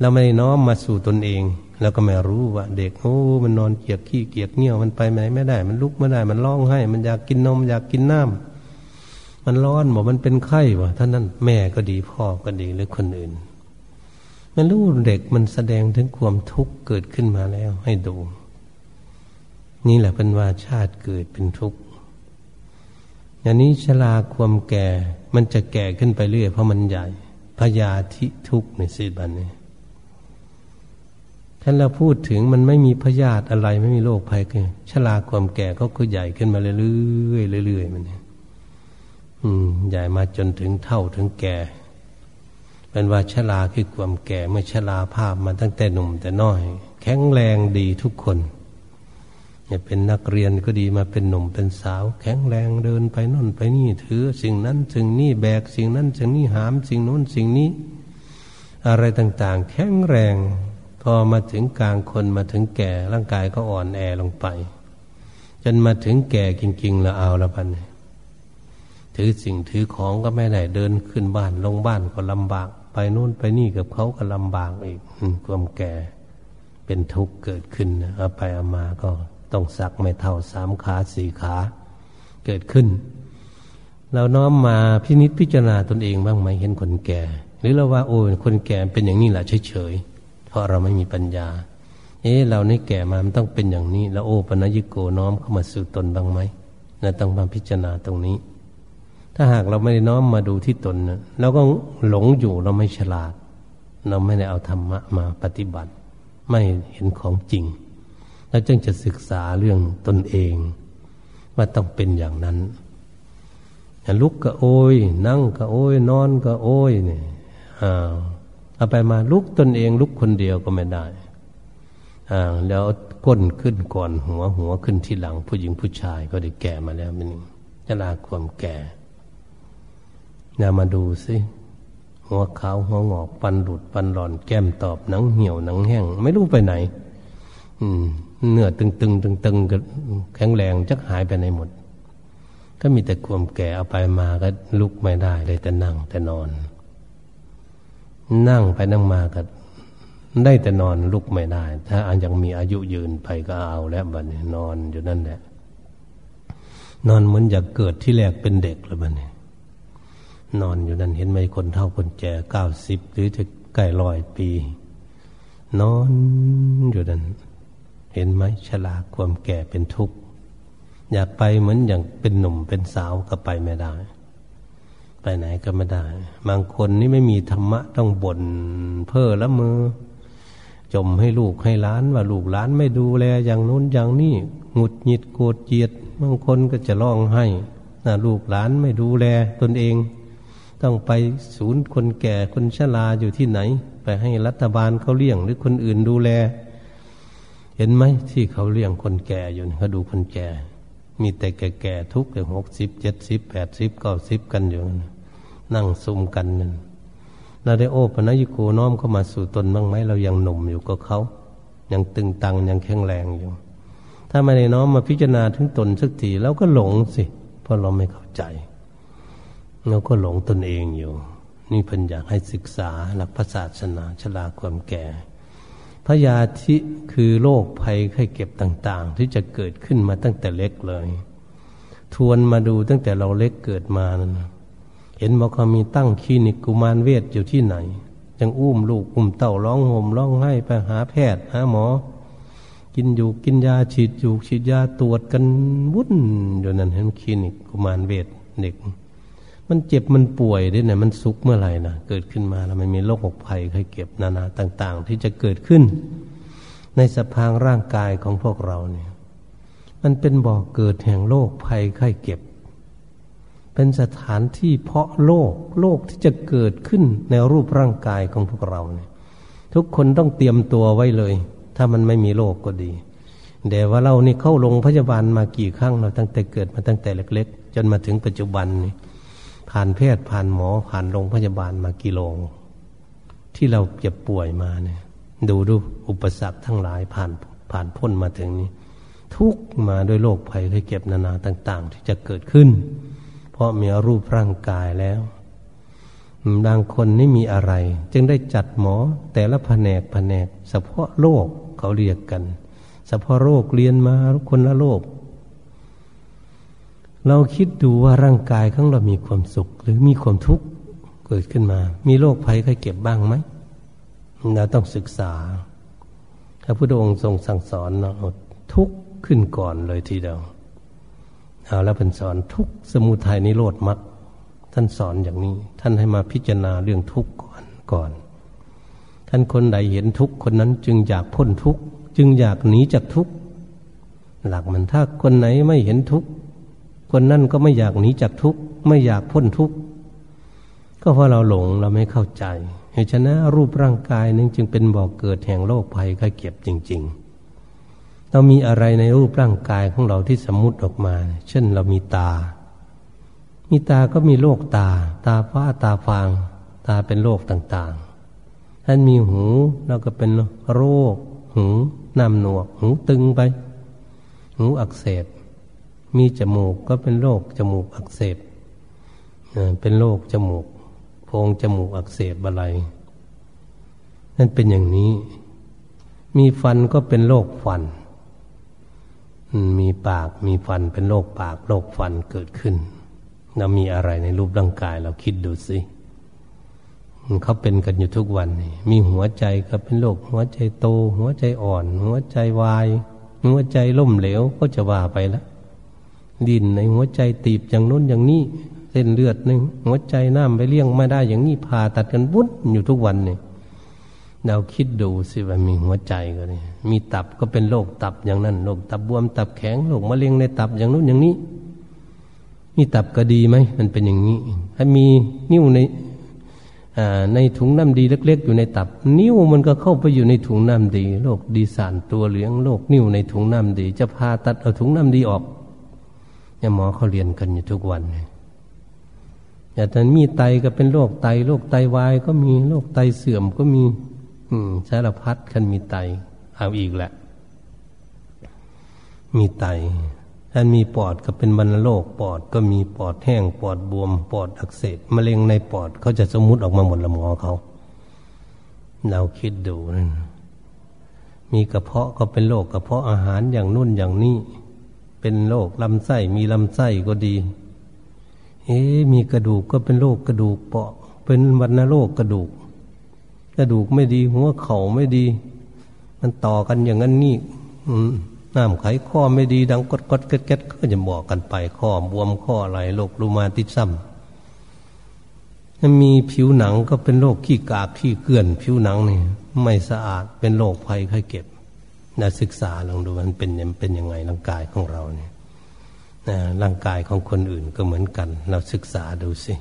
เราไม่ได้น้อมมาสู่ตนเองแล้วก็ไม่รู้ว่า เด็กโอ้มันนอนเกียกขี้เกียกเงี้ยวมันไปไหนไม่ได้ มันลุกไม่ได้ มันร้องให้ มันอยากกินนมอยากกินน้ำมันร้อนบอกมันเป็นไข้วะท่านนั้นแม่ก็ดีพ่อก็ดีหรือคนอื่น มันรู้เด็กมันแสดงถึงความทุกข์เกิดขึ้นมาแล้ว ให้ดู นี่แหละเป็นว่าชาติเกิดเป็นทุกข์อย่างนี้ชราความแก่ มันจะแก่ขึ้นไปเรื่อยเพราะมันใหญ่พยาธิทุกข์ในสิบันนี้ ท่านเราพูดถึงมันไม่มีพยาธิอะไรไม่มีโรคภัยคือชราความแก่ก็คือใหญ่ขึ้นมาเรื่อยๆเรื่อยๆมันเนี่ยอืมใหญ่มาจนถึงเท่าถึงแก่เป็นว่าชราคือความแก่เมื่อชราภาพมาตั้งแต่หนุ่มแต่น้อย แข็งแรงดีทุกคนเนี่ยเป็นนักเรียนก็ดีมาเป็นหนุ่มเป็นสาว แข็งแรงเดินไปน่นไปนี่ถือ สิ่งนั้นสิ่งนี้แบกสิ่งนั้นสิ่งนี้หาม สิ่งโน้นสิ่งนี้ อะไรต่างๆ แข็งแรง พอมาถึงกลางคนมาถึงแก่ร่างกายก็อ่อนแอลงไป จนมาถึงแก่จริงๆแล้วเอาละพันถือสิ่งถือของก็ไม่ได้เดินขึ้นบ้านลงบ้านก็ลำบาก ไปนู่นไปนี่กับเขาก็ลำบากอีกความแก่เป็นทุกข์เกิดขึ้นเอาไปเอามาก็ต้องสักไม่เท่าสามขาสี่ขา เกิดขึ้น เราน้อมมาพินิษพิจารณาตนเองบ้างไหมเห็นคนแก่ หรือเราว่าโอ้คนแก่เป็นอย่างนี้แหละเฉย เพราะเราไม่มีปัญญา เอ๊ะเรานี่แก่มามันต้องเป็นอย่างนี้ แล้วโอ้ปนัยิโกน้อมเข้ามาสู่ตนบ้างไหมนะต้องมาพิจารณาตรงนี้ ถ้าหากเราไม่ได้น้อมมาดูที่ตนนะเราก็หลงอยู่เราไม่ฉลาด เราไม่ได้เอาธรรมะมาปฏิบัติ ไม่เห็นของจริงแล้วจึงจะศึกษาเรื่องตนเอง ว่าต้องเป็นอย่างนั้นลุกก็โอย นั่งก็โอย นอนก็โอยเนี่ยอ้าว เอาไปมาลุกตนเองลุกคนเดียวก็ไม่ได้อ่าแล้วก้นขึ้นก่อนหัวหัวขึ้นที่หลัง ผู้หญิงผู้ชายก็ได้แก่มาแล้วมันจะลาความแก่นามาดูสิหัวขาวหัวงอกปันหลุดปันหลอนแก้มตอบหนังเหี่ยวหนังแห้งไม่รู้ไปไหน อืมเนื้อตึงตึงตึงตึงแข็งแรงจักหายไปไหนหมด ก็มีแต่ความแก่เอาไปมาก็ลุกไม่ได้เลยแต่นั่งแต่นอน นั่งไปนั่งมาก็ได้แต่นอนลุกไม่ได้ ถ้าอันยังมีอายุยืนไปก็เอาแล้วบัดนี้นอนอยู่นั่นแหละนอนเหมือนอยากเกิดที่แรกเป็นเด็กแล้วบัดนี้นอนอยู่นั่นเห็นไหมคนเท่าคนแก่เก้าสิบหรือจะใกล้ร้อยปี นอนอยู่นั่นเห็นไหมชราความแก่เป็นทุกข์อยากไปเหมือนอย่างเป็นหนุ่มเป็นสาวก็ไปไม่ได้ ไปไหนก็ไม่ได้ บางคนนี่ไม่มีธรรมะต้องบ่นเพ้อละมือ จมให้ลูกให้ล้านว่าลูกล้านไม่ดูแลอย่างนู้นอย่างนี้หงุดหงิดโกรธเจียดบางคนก็จะร้องให้นะลูกหลานไม่ดูแลตนเอง ต้องไปศูนย์คนแก่คนชราอยู่ที่ไหน ไปให้รัฐบาลเขาเลี้ยงหรือคนอื่นดูแล เห็นไหมที่เขาเลี้ยงคนแก่อยู่เขาดูคนแก่ มีแต่แก่ๆทุกแต่หกสิบเจ็ดสิบแปดสิบเก้าสิบกันอยู่นั่งซุ่มกันนั่นเราได้โอปนัยโกน้อมเข้ามาสู่ตนบ้างไหมเรายังหนุ่มอยู่กับเขายังตึงตังยังแข็งแรงอยู่ ถ้าไม่ได้น้อมมาพิจารณาถึงตนสักทีเราก็หลงสิเพราะเราไม่เข้าใจเราก็หลงตนเองอยู่ นี่เพิ่นอยากให้ศึกษาหลักพระศาสนาชลาความแก่ พยาธิคือโรคภัยไข้เก็บต่าง ๆ ที่จะเกิดขึ้นมาตั้งแต่เล็กเลย ทวนมาดูตั้งแต่เราเล็กเกิดมานั้นเห็นบอกเขามีตั้งคลินิกกุมารเวทอยู่ที่ไหนยังอุ้มลูกอุ้มเต่าร้องห่มร้องไห้ไปหาแพทย์หาหมอ กินอยู่กินยาฉีดอยู่ฉีดยาตรวจกันวุ่นอยู่นั่นเห็นคลินิกกุมารเวทเด็ก มันเจ็บมันป่วยได้ไหนมันสุกเมื่อไหร่นะเกิดขึ้นมาแล้วมันมีโรคภัยไข้เก็บนานาต่าง ๆ ที่จะเกิดขึ้น ในสภางร่างกายของพวกเราเนี่ย มันเป็นบ่อกเกิดแห่งโรคภัยไข้เก็บ เป็นสถานที่เพาะโลกโลกที่จะเกิดขึ้นในรูปร่างกายของพวกเราเนี่ย ทุกคนต้องเตรียมตัวไว้เลย ถ้ามันไม่มีโลกก็ดีเดี๋ยวว่าเรานี่เข้าโรงพยาบาลมากี่ครั้งเราตั้งแต่เกิดมาตั้งแต่เล็ก ๆ จนมาถึงปัจจุบันนี่ ผ่านแพทย์ผ่านหมอผ่านโรงพยาบาลมากี่โรงที่เราเจ็บป่วยมาเนี่ย ดูดูอุปสรรคทั้งหลายผ่านผ่านพ้นมาถึงนี้ ทุกมาด้วยโรคภัยไข้เก็บนานาต่าง ๆ ที่จะเกิดขึ้น เพราะมีรูปร่างกายแล้วบางคนไม่มีอะไร จึงได้จัดหมอแต่ละแผนกแผนกเฉพาะโรคเขาเรียกกันเฉพาะโรคเรียนมาคนละโรค เราคิดดูว่าร่างกายของเรามีความสุข หรือมีความทุกข์เกิดขึ้นมา มีโรคภัยไข้เก็บบ้างไหมเราต้องศึกษาพระพุทธองค์ทรงสั่งสอนเราทุกข์ขึ้นก่อนเลยทีเดียวเอาแล้วเป็นสอนทุกสมุทัยนิโรธมรรคท่านสอนอย่างนี้ ท่านให้มาพิจารณาเรื่องทุกข์ก่อนก่อน ท่านคนใดเห็นทุกข์คนนั้นจึงอยากพ้นทุกข์จึงอยากหนีจากทุกข์หลักมันถ้าคนไหนไม่เห็นทุกข์ คนนั้นก็ไม่อยากหนีจากทุกข์ไม่อยากพ้นทุกข์ก็เพราะเราหลงเราไม่เข้าใจเหตุฉะนั้นรูปร่างกายนึงจึงเป็นบ่อกเกิดแห่งโรคภัยไข้เก็บจริง ๆ เรามีอะไรในรูปร่างกายของเราที่สมมุติออกมา เช่นเรามีตา มีตาก็มีโรคตา ตาฟ้าตาฟาง ตาเป็นโรคต่างๆ ท่านมีหูเราก็เป็นโรค หูน้ำหนวก หูตึงไป หูอักเสบ มีจมูกก็เป็นโรคจมูกอักเสบเป็นโรคจมูกโพรงจมูกอักเสบอะไร นั่นเป็นอย่างนี้ มีฟันก็เป็นโรคฟัน มีปากมีฟันเป็นโรคปากโรคฟันเกิดขึ้นแล้วมีอะไรในรูปร่างกายเราคิดดูสิเขาเป็นกันอยู่ทุกวันนี่มีหัวใจก็เป็นโรคหัวใจโต หัวใจอ่อน หัวใจวาย หัวใจล่มเหลวก็จะว่าไปแล้ว ดินในหัวใจตีบอย่างนู้นอย่างนี้เส้นเลือดหนึ่งหัวใจน้ำไปเลี้ยงไม่ได้อย่างนี้ผ่าตัดกันวุ้นอยู่ทุกวันเนี่ยเราคิดดูสิว่ามีหัวใจก็นี่มีตับก็เป็นโรคตับอย่างนั้นโรคตับบวมตับแข็งโรคมะเร็งในตับอย่างนู้นอย่างนี้ มีตับก็ดีไหมมันเป็นอย่างนี้ถ้ามีนิ้วในในถุงน้ำดีเล็ก ๆ อยู่ในตับ นิ้วมันก็เข้าไปอยู่ในถุงน้ำดีโรคดีสานตัวเหลืองโรคนิ้วในถุงน้ำดี จะพาตัดเอาถุงน้ำดีออก เนี่ยหมอเขาเรียนกันอยู่ทุกวันเนี่ยแต่มีไตก็เป็นโรคไตโรคไตวายก็มีโรคไตเสื่อมก็มี อืมสารพัดคันมีไต เอาอีกแหละ มีไตท่านมีปอดก็เป็นบรรโรคปอดก็มีปอดแห้งปอดบวม ปอดอักเสบมะเร็งในปอดเขาจะสมมุติออกมาหมดละหมอเขาเราคิดดูนั่นมีกระเพาะก็เป็นโรคกระเพาะอาหารอย่างนุ่นอย่างนี้ เป็นโรคลำไส้มีลำไส้ก็ดี เอ๊มีกระดูกก็เป็นโรคกระดูกเปาะ เป็นวันโรคกระดูก กระดูกไม่ดี หัวเข่าไม่ดี มันต่อกันอย่างนั้นนี่น้ำไขข้อไม่ดีดังกดกดเก็ดเก็ดก็จะบอกกันไปข้อบวมข้อไหลโรครูมาติดซ้ำถ้ามีผิวหนังก็เป็นโรคขี้กากขี้เกลื่อน ผิวหนังนี่ไม่สะอาดเป็นโรคภัยไข้เก็บ นะศึกษาลองดูมันเป็นเป็นยังไงร่างกายของเราเนี่ยร่างกายของคนอื่นก็เหมือนกัน เราศึกษาดูสิ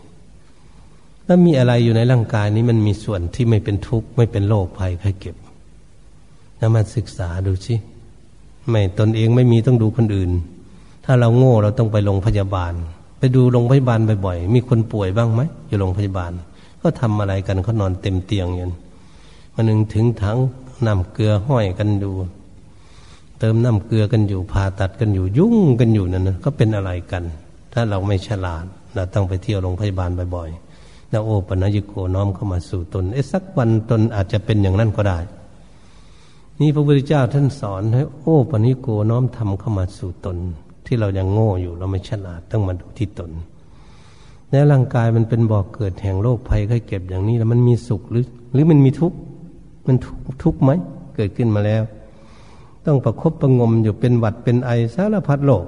แล้วมีอะไรอยู่ในร่างกายนี้มันมีส่วนที่ไม่เป็นทุกข์ไม่เป็นโรคภัยไข้เก็บแล้วมาศึกษาดูสิไม่ตนเองไม่มีต้องดูคนอื่น ถ้าเราโง่เราต้องไปโรงพยาบาล ไปดูโรงพยาบาลบ่อยๆมีคนป่วยบ้างไหมอยู่โรงพยาบาล ก็ทำอะไรกันเขานอนเต็มเตียงอย่างมันหนึ่งถึงทั้งน้ำเกลือห้อยกันอยู่ เติมน้ำเกลือกันอยู่ผ่าตัดกันอยู่ยุ่งกันอยู่นั่นนะก็เป็นอะไรกัน ถ้าเราไม่ฉลาดเราต้องไปเที่ยวโรงพยาบาลบ่อยๆแล้วโอปัญญิโกน้อมเข้ามาสู่ตนเอสักวันตนอาจจะเป็นอย่างนั้นก็ได้ นี่พระพุทธเจ้าท่านสอนให้โอปัญญิโกน้อมทำเข้ามาสู่ตน ที่เรายังโง่อยู่เราไม่ฉลาดต้องมาดูที่ตนแล้วร่างกายมันเป็นบ่อกเกิดแห่งโรคภัยไข้เก็บอย่างนี้แล้วมันมีสุขหรือ หรือมันมีทุกข์มันทุกข์ไหมเกิดขึ้นมาแล้ว ต้องประคบประงมอยู่เป็นหวัดเป็นไอสารพัดโรค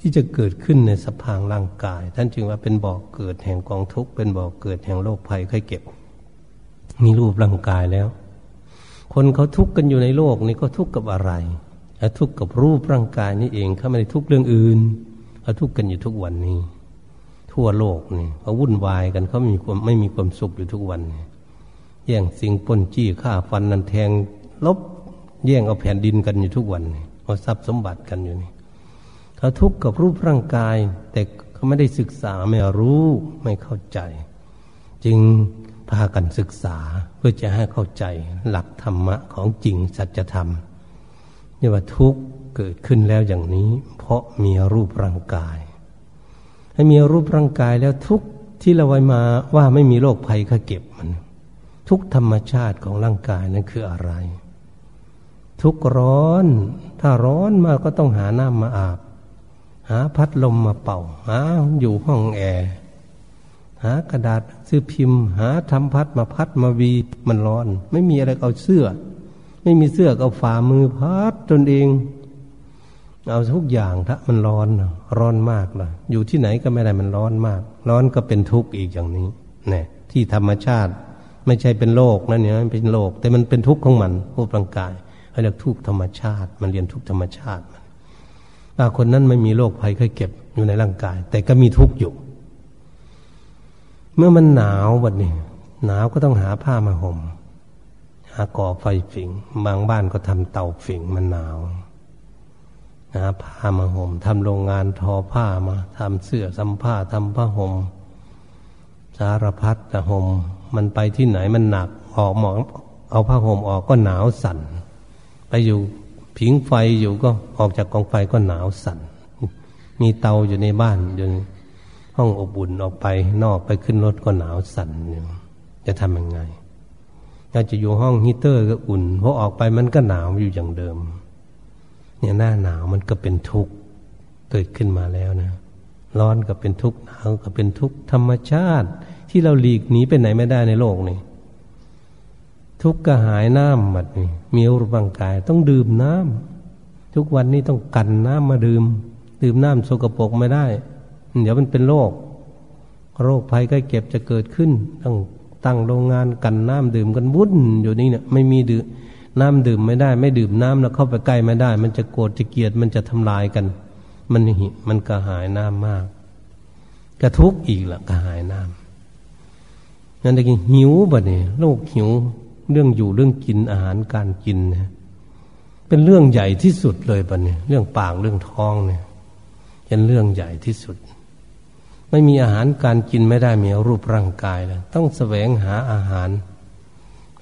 ที่จะเกิดขึ้นในสภางร่างกาย ท่านจึงว่าเป็นบ่อกเกิดแห่งกองทุกข์เป็นบ่อกเกิดแห่งโรคภัยไข้เก็บ มีรูปร่างกายแล้ว คนเขาทุกข์กันอยู่ในโลกนี้ก็ทุกข์กับอะไรทุกข์กับรูปร่างกายนี่เองเขาไม่ได้ทุกข์เรื่องอื่นเขาทุกข์กันอยู่ทุกวันนี้ ทั่วโลกนี่เขาวุ่นวายกันเขามีความไม่มีความสุขอยู่ทุกวันนี่แย่งสิ่งปนจี้ฆ่าฟันนันแทงลบ แย่งเอาแผ่นดินกันอยู่ทุกวันเอาทรัพย์สมบัติกันอยู่นี่เขาทุกข์กับรูปร่างกาย แต่เขาไม่ได้ศึกษาไม่รู้ไม่เข้าใจ จึงพากันศึกษาเพื่อจะให้เข้าใจหลักธรรมะของจริงสัจธรรมนี่ว่าทุกข์เกิดขึ้นแล้วอย่างนี้ เพราะมีรูปร่างกาย ให้มีรูปร่างกายแล้วทุกที่เราไว้มาว่าไม่มีโรคภัยก็เก็บมัน ทุกธรรมชาติของร่างกายนั้นคืออะไร ทุกร้อน ถ้าร้อนมากก็ต้องหาน้ำมาอาบ หาพัดลมมาเป่า หาอยู่ห้องแอร์หากระดาษซื้อพิมพ์ หาทำพัดมาพัดมาวีมันร้อน ไม่มีอะไรเอาเสื้อ ไม่มีเสื้อก็ฝ่ามือพัดตนเอง เอาทุกอย่างถ้ามันร้อนร้อนมากเลยอยู่ที่ไหนก็ไม่ได้มันร้อนมาก ร้อนก็เป็นทุกข์อีกอย่างนี้เนี่ยที่ธรรมชาติไม่ใช่เป็นโลกนั่นเนี่ยมันเป็นโลก แต่มันเป็นทุกข์ของมันรูปร่างกาย เขาเรียกทุกธรรมชาติ มันเรียนทุกธรรมชาติมันคนนั้นไม่มีโรคภัยไข้เก็บอยู่ในร่างกาย แต่ก็มีทุกข์อยู่ เมื่อมันหนาววันนี้หนาวก็ต้องหาผ้ามาห่มหาก่อไฟฝิ่งบางบ้านก็ทำเตาฝิ่งมันหนาวหาผ้ามาห่มทำโรงงานทอผ้ามาทำเสื้อทำผ้าทำผ้าห่มสารพัดแต่ห่มมันไปที่ไหนมันหนักออกหมอเอาผ้าห่มออกก็หนาวสั่น ไปอยู่ผิงไฟอยู่ก็ออกจากกองไฟก็หนาวสั่น มีเตาอยู่ในบ้านอยู่ห้องอบอุ่นออกไปนอกไปขึ้นรถก็หนาวสั่นอยู่จะทำยังไงอาจจะอยู่ห้องฮีเตอร์ก็อุ่นพอออกไปมันก็หนาวอยู่อย่างเดิม เนี่ยหน้าหนาวมันก็เป็นทุกข์เกิดขึ้นมาแล้วนะ ร้อนก็เป็นทุกข์หนาวก็เป็นทุกข์ธรรมชาติ ที่เราหลีกหนีไปไหนไม่ได้ในโลกนี่ ทุกข์ก็หายน้ำหมดนี่มีรูปร่างกาย ต้องดื่มน้ำทุกวันนี้ต้องกันน้ำมาดื่ม ดื่มน้ำสกปรกไม่ได้ เดี๋ยวมันเป็นโรคโรคภัยก็เก็บจะเกิดขึ้น ต้องตั้งโรงงานกันน้ำดื่มกันวุ่นอยู่นี่เนี่ยไม่มีดื่มน้ำดื่มไม่ได้ ไม่ดื่มน้ำแล้วเข้าไปใกล้ไม่ได้ มันจะโกรธจะเกลียดมันจะทำลายกัน มันหิมันกระหายน้ำมาก กระทุกอีกละกระหายน้ำนั่นเองหิวบ่เนี่ยโรคหิว เรื่องอยู่เรื่องกินอาหารการกินเนี่ยเป็นเรื่องใหญ่ที่สุดเลยบ่เนี่ยเรื่องปากเรื่องท้องเนี่ยเป็นเรื่องใหญ่ที่สุด ไม่มีอาหารการกินไม่ได้มีรูปร่างกายแล้วต้องแสวงหาอาหาร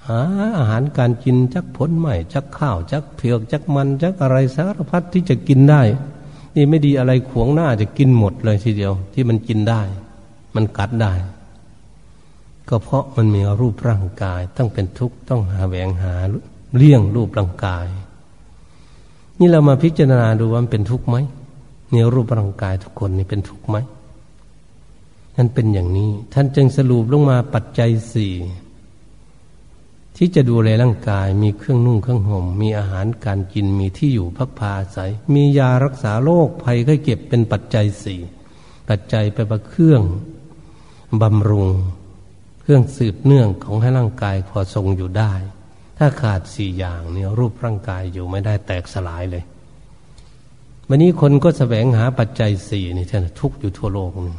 หาอาหารการกินจักผลใหม่จักข้าวจักเผือกจักมันจักอะไรสารพัดที่จะกินได้ นี่ไม่ดีอะไรขวงหน้าจะกินหมดเลยทีเดียว ที่มันกินได้ มันกัดได้ ก็เพราะมันมีรูปร่างกาย ต้องเป็นทุกข์ต้องหาแหวงหาเลี่ยงรูปร่างกาย นี่เรามาพิจารณาดูว่ามันเป็นทุกข์ไหมเนี่ยรูปร่างกายทุกคนนี่เป็นทุกข์ไหมนั่นเป็นอย่างนี้ ท่านจึงสรุปลงมาปัจจัยสี่ที่จะดูแลร่างกายมีเครื่องนุ่งเครื่องห่ม มีอาหารการกินมีที่อยู่พักพาอาศัย มียารักษาโรคภัยไข้เก็บเป็นปัจจัยสี่ปัจจัยไปประเครื่องบำรุง เครื่องสืบเนื่องของให้ร่างกายพอทรงอยู่ได้ ถ้าขาดสี่อย่างเนี่ยรูปร่างกายอยู่ไม่ได้แตกสลายเลยวันนี้คนก็แสวงหาปัจจัยสี่นี่ท่านทุกอยู่ทั่วโลกนี่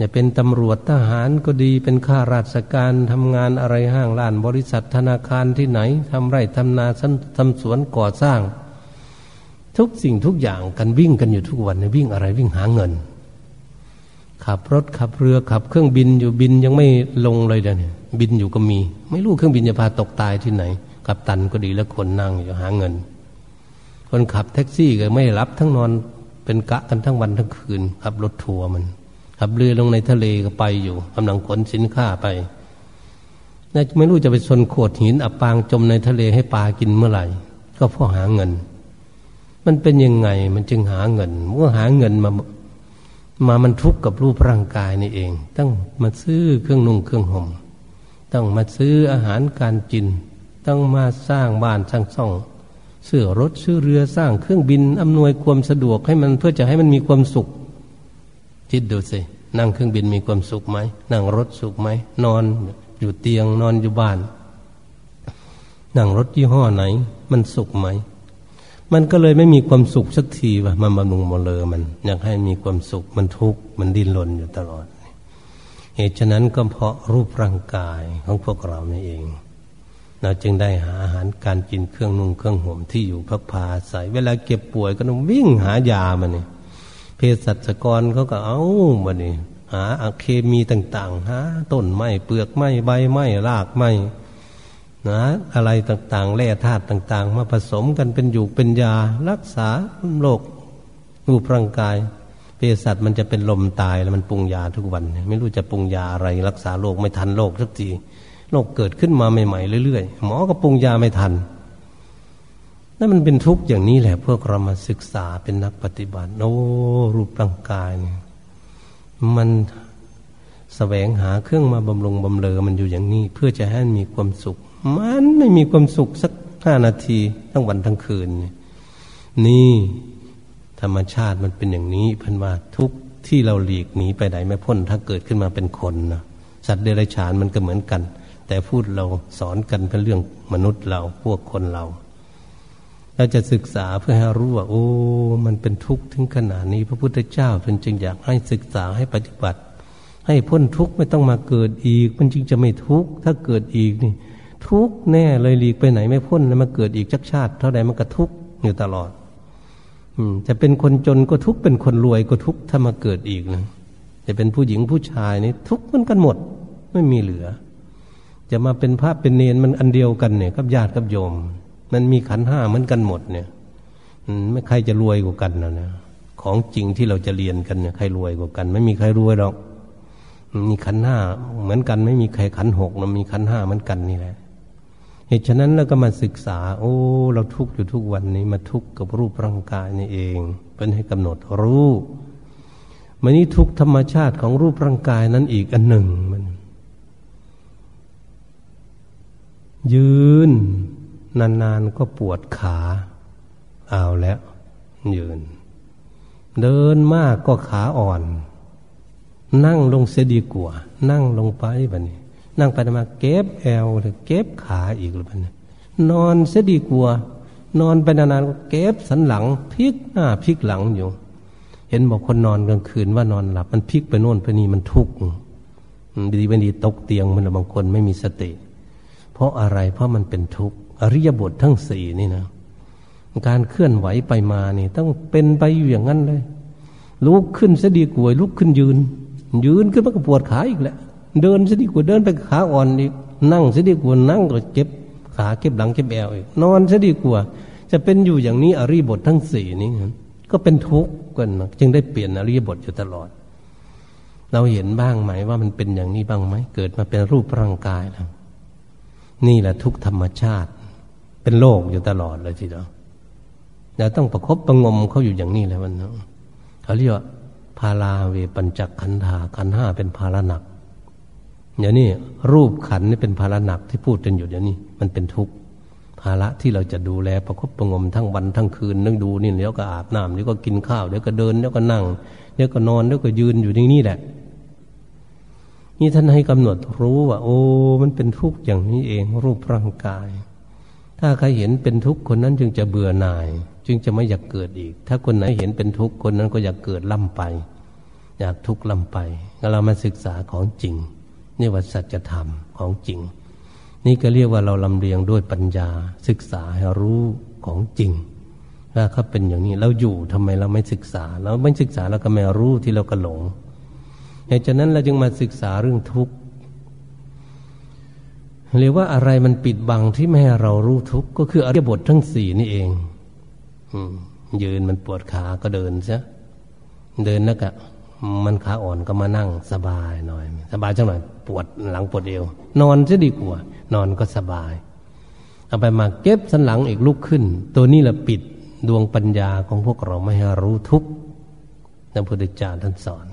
จะเป็นตำรวจทหารก็ดีเป็นข้าราชการทำงานอะไรห้างร้านบริษัทธนาคารที่ไหนทำไร่ทำนาทำสวนก่อสร้าง ทุกสิ่งทุกอย่างกันวิ่งกันอยู่ทุกวันวิ่งอะไรวิ่งหาเงิน ขับรถขับเรือขับเครื่องบินอยู่บินยังไม่ลงเลยเดี๋ยวนี้บินอยู่ก็มี ไม่รู้เครื่องบินจะพาตกตายที่ไหน กับตันก็ดีแล้วคนนั่งอยู่หาเงิน คนขับแท็กซี่ก็ไม่รับทั้งนอนเป็นกะกันทั้งวันทั้งคืนขับรถทัวร์มันขับเรือลงในทะเลก็ไปอยู่กำลังขนสินค้าไปน่าไม่รู้จะไปชนโขดหินอับปางจมในทะเลให้ปลากินเมื่อไหร่ ก็เพราะหาเงิน มันเป็นยังไงมันจึงหาเงินเมื่อหาเงินมา มามันทุกข์กับรูปร่างกายนี่เอง ต้องมาซื้อเครื่องนุ่งเครื่องห่มต้องมาซื้ออาหารการกิน ต้องมาสร้างบ้านสร้างซ่องเสื้อรถซื้อเรือสร้างเครื่องบินอำนวยความสะดวกให้มันเพื่อจะให้มันมีความสุขคิดดูสินั่งเครื่องบินมีความสุขไหมนั่งรถสุขไหมนอนอยู่เตียงนอนอยู่บ้าน นั่งรถยี่ห้อไหน มันสุขไหม มันก็เลยไม่มีความสุขสักทีว่ะมันบำรุงมเลอมัน อยากให้มีความสุขมันทุกข์มันดิ้นรนอยู่ตลอด เหตุฉะนั้นก็เพราะรูปร่างกายของพวกเรานี่เอง เราจึงได้หาอาหารการกินเครื่องนุ่งเครื่องห่มที่อยู่พักพาใส่เวลาเก็บป่วยก็ต้องวิ่งหายามาเนี่ยเภสัชกรเขาก็เอามาเนี่ยหาเคมีต่าง ๆ หาต้นไม้เปลือกไม้ใบไม้รากไม้ นะอะไรต่างๆแร่ธาตุต่าง ๆ มาผสมกันเป็นอยู่เป็นยา รักษาโรครูปร่างกายเภสัชมันจะเป็นลมตายแล้วมันปรุงยาทุกวัน ไม่รู้จะปรุงยาอะไร รักษาโรคไม่ทันโรคสักทีโรคเกิดขึ้นมาใหม่ๆเรื่อยๆหมอก็ปรุงยาไม่ทันนั่นมันเป็นทุกข์อย่างนี้แหละพวกเรามาศึกษาเป็นนักปฏิบัติโอ้รูปร่างกายเนี่ยมันสแสวงหาเครื่องมาบำรุงบำเรอมันอยู่อย่างนี้ เพื่อจะให้มีความสุข มันไม่มีความสุขสักห้านาทีทั้งวันทั้งคืน นี่ธรรมชาติมันเป็นอย่างนี้พันว่าทุกที่เราหลีกหนีไปไหนไม่พ้น ถ้าเกิดขึ้นมาเป็นคนนะสัตว์เดรัจฉานมันก็เหมือนกัน แต่พูดเราสอนกันเป็นเรื่องมนุษย์เราพวกคนเราเราจะศึกษาเพื่อให้รู้ว่าโอ้ มันเป็นทุกข์ถึงขนาดนี้ พระพุทธเจ้าเพิ่นจึงอยากให้ศึกษาให้ปฏิบัติ ให้พ้นทุกข์ไม่ต้องมาเกิดอีก มันจึงจะไม่ทุกข์ถ้าเกิดอีกนี่ ทุกแน่เลยหลีกไปไหนไม่พ้นแล้วมาเกิดอีกชักชาติ เท่าใดมันก็ทุกอยู่ตลอด อืมจะเป็นคนจนก็ทุกเป็นคนรวยก็ทุกถ้ามาเกิดอีกนะจะเป็นผู้หญิงผู้ชายนี่ทุกมันกันหมด ไม่มีเหลือ จะมาเป็นพระเป็นเนนมันอันเดียวกันเนี่ยกับญาติกับโยม มันมีขันห้าเหมือนกันหมดเนี่ยไม่ใครจะรวยกว่ากันนะนะของจริงที่เราจะเรียนกันเนี่ยใครรวยกว่ากัน ไม่มีใครรวยหรอกมีขันห้าเหมือนกัน ไม่มีใครขันหกนะมีขันห้าเหมือนกันนี่แหละ เหตุฉะนั้นเราก็มาศึกษา โอ้ เราทุกข์อยู่ทุกวันนี้มาทุกข์กับรูปร่างกายนี่เองเป็นให้กำหนดรู้มันนี้ทุกธรรมชาติของรูปร่างกายนั้นอีกอันหนึ่งมัน ยืนนานๆก็ปวดขาเอาแล้ว ยืน เดินมากก็ขาอ่อน นั่งลงเสียดีกว่า นั่งลงไปแบบนี้ นั่งไปมาเก็บแอวเก็บขาอีกหรือเปล่านอนเสียดีกว่านอนไปนานๆก็เก็บสันหลังพลิกหน้าพลิกหลังอยู่ เห็นบอกคนนอนกลางคืนว่านอนหลับ มันพลิกไปโน่นไปนี่มันทุกข์ดีไม่ดีตกเตียงมันบางคนไม่มีสติ เพราะอะไรเพราะมันเป็นทุกข์อริยบททั้งสี่นี่นะการเคลื่อนไหวไปมานี่ ต้องเป็นไปอยู่อย่างนั้นเลยลุกขึ้นเสียดีกว่าลุกขึ้นยืน ยืนขึ้นมันก็ปวดขาอีกแหละ เดินซะดีกว่าเดินไปขาอ่อนอีกนั่งซะดีกว่านั่งก็เจ็บขาเก็บหลังเก็บแอวอีกนอนซะดีกว่า จะเป็นอยู่อย่างนี้อริบททั้งสี่นี้ก็เป็นทุกข์กันจึงได้เปลี่ยนอริยบทอยู่ตลอด เราเห็นบ้างไหมว่ามันเป็นอย่างนี้บ้างไหมเกิดมาเป็นรูปร่างกายแล้วนี่แหละทุกธรรมชาติ เป็นโลกอยู่ตลอดเลยทีเดียวเราต้องประครบประงมเขาอยู่อย่างนี้เลยมันเขาเรียกว่าพาลาเวปัญจขันธาขันห้าเป็นภาระหนัก อย่างนี้รูปขันนี่เป็นภาระหนักที่พูดกันอยู่อย่างนี้มันเป็นทุกข์ภาระที่เราจะดูแลประคบประงมทั้งวันทั้งคืนนึกดูนี่เดี๋ยวก็อาบน้ำเดี๋ยวก็กินข้าวเดี๋ยวก็เดินเดี๋ยวก็นั่งเดี๋ยวก็นอนเดี๋ยวก็ยืนอยู่ที่นี่แหละ นี่ท่านให้กำหนดรู้ว่า โอ้ มันเป็นทุกข์อย่างนี้เองรูปร่างกาย ถ้าใครเห็นเป็นทุกข์คนนั้นจึงจะเบื่อหน่าย จึงจะไม่อยากเกิดอีก ถ้าคนไหนเห็นเป็นทุกข์คนนั้นก็อยากเกิดล่ำไป อยากทุกข์ล่ำไปเรามาศึกษาของจริง นี่ว่าสัจธรรมของจริง นี่ก็เรียกว่าเราลำเลียงด้วยปัญญาศึกษาให้รู้ของจริงว่าเขาเป็นอย่างนี้เราอยู่ทำไมเราไม่ศึกษา เราไม่ศึกษาเราก็ไม่รู้ที่เราก็หลงเหตุฉะนั้นเราจึงมาศึกษาเรื่องทุกข์หรือว่าอะไรมันปิดบังที่ไม่ให้เรารู้ทุกข์ก็คืออริยบททั้งสี่นี่เองยืนมันปวดขาก็เดินซะเดินแล้วก็มันขาอ่อนก็มานั่งสบายหน่อย สบายจังหน่อย ปวดหลังปวดเอว นอนจะดีกว่า นอนก็สบาย เอาไปมาเก็บสันหลังอีกลุกขึ้น ตัวนี้แหละปิดดวงปัญญาของพวกเราไม่ให้รู้ทุกพระพุทธเจ้าท่านสอน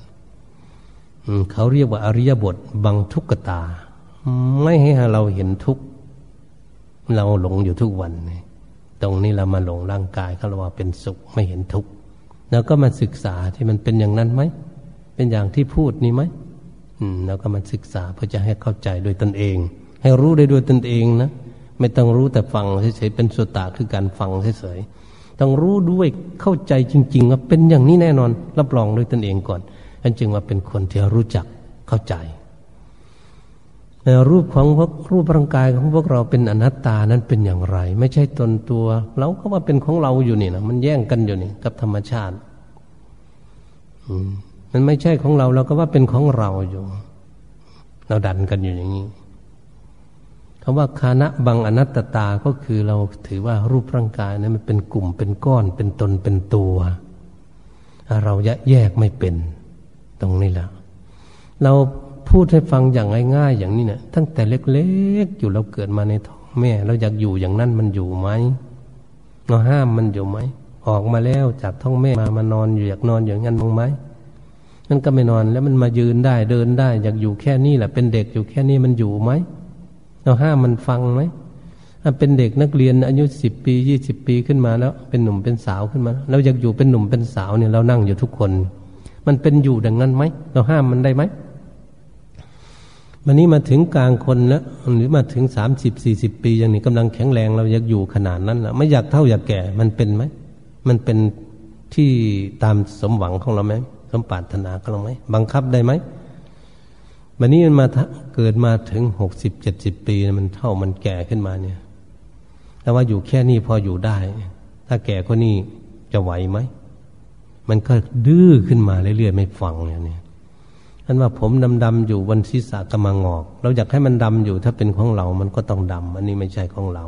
เขาเรียกว่าอริยบทบังทุกขตา ไม่ให้เราเห็นทุกข์เราหลงอยู่ทุกวันตรงนี้เรามาหลงร่างกายเขาเราว่าเป็นสุขไม่เห็นทุกข์แล้วก็มาศึกษาที่มันเป็นอย่างนั้นไหม เป็นอย่างที่พูดนี่ไหม แล้วก็มาศึกษาเพื่อจะให้เข้าใจโดยตนเอง ให้รู้ได้ด้วยตนเองนะ ไม่ต้องรู้แต่ฟังเฉยๆเป็นสุตตาคือการฟังเฉยๆต้องรู้ด้วยเข้าใจจริง ๆ ว่าเป็นอย่างนี้แน่นอน รับรองด้วยตนเองก่อนอันจึงว่าเป็นคนที่รู้จักเข้าใจรูปของพวกรูปร่างกายของพวกเราเป็นอนัตตานั้นเป็นอย่างไร ไม่ใช่ตนตัวเราก็ว่าเป็นของเราอยู่นี่นะมันแย่งกันอยู่นี่กับธรรมชาติมั มันไม่ใช่ของเราเราก็ว่าเป็นของเราอยู่ เราดันกันอยู่อย่างนี้คำว่าคานะบังอนัตตาก็คือเราถือว่ารูปร่างกายนั้นมันเป็นกลุ่มเป็นก้อนเป็นตนเป็นตัว เราแยกไม่เป็น ตรงนี้แหละเราพูดให้ฟังอย่างง่ายๆ อย่างนี้เนะี่ยตั้งแต่เล็กๆอยู่เราเกิดมาในท้องแม่เราอยากอยู่อย่างนั้นมันอยู่ไหมเราห้ามมันอยู่ไหมออกมาแล้วจากท้องแม่มามานอนอยู่อยากนอนอย่างนั้นมั้งไหม มันก็ไม่นอนแล้วมันมายืนได้เดินได้ อยากอยู่แค่นี้แหละ เป็นเด็กอยู่แค่นี้มันอยู่ไหมเราห้ามมันฟังไหมถ้าเป็นเด็กนักเรียนอายุสิบปียี่สิบปีขึ้นมาแล้ว เป็นหนุ่มเป็นสาวขึ้นมาเราอยากอยู่เป็นหนุ่มเป็นสาวเนี่ยเรานั่งอยู่ทุกคน มันเป็นอยู่ดังนั้นไหมเราห้ามมันได้ไหมวันนี้มาถึงกลางคนแล้วหรือมาถึงสามสิบสี่สิบปี อย่างนี้กำลังแข็งแรงเราอยากอยู่ขนาดนั้นและไม่อยากเท่าอยากแก่มันเป็นไหมมันเป็นที่ตามสมหวังของเราไหม สมปรารถนาของไหมบังคับได้ไหมวันนี้มันมาเกิดมาถึงหกสิบเจ็ดสิบปีมันเท่ามันแก่ขึ้นมาเนี่ยแต่ว่าอยู่แค่นี้พออยู่ได้ ถ้าแก่ก็นี่จะไหวไหมมันก็ดื้อขึ้นมาเรื่อยๆไม่ฟังเนี่ยท่านว่าผมดำๆอยู่บนศีรษะกำมังอก เราอยากให้มันดำอยู่ถ้าเป็นของเรา มันก็ต้องดำอันนี้ไม่ใช่ของเรา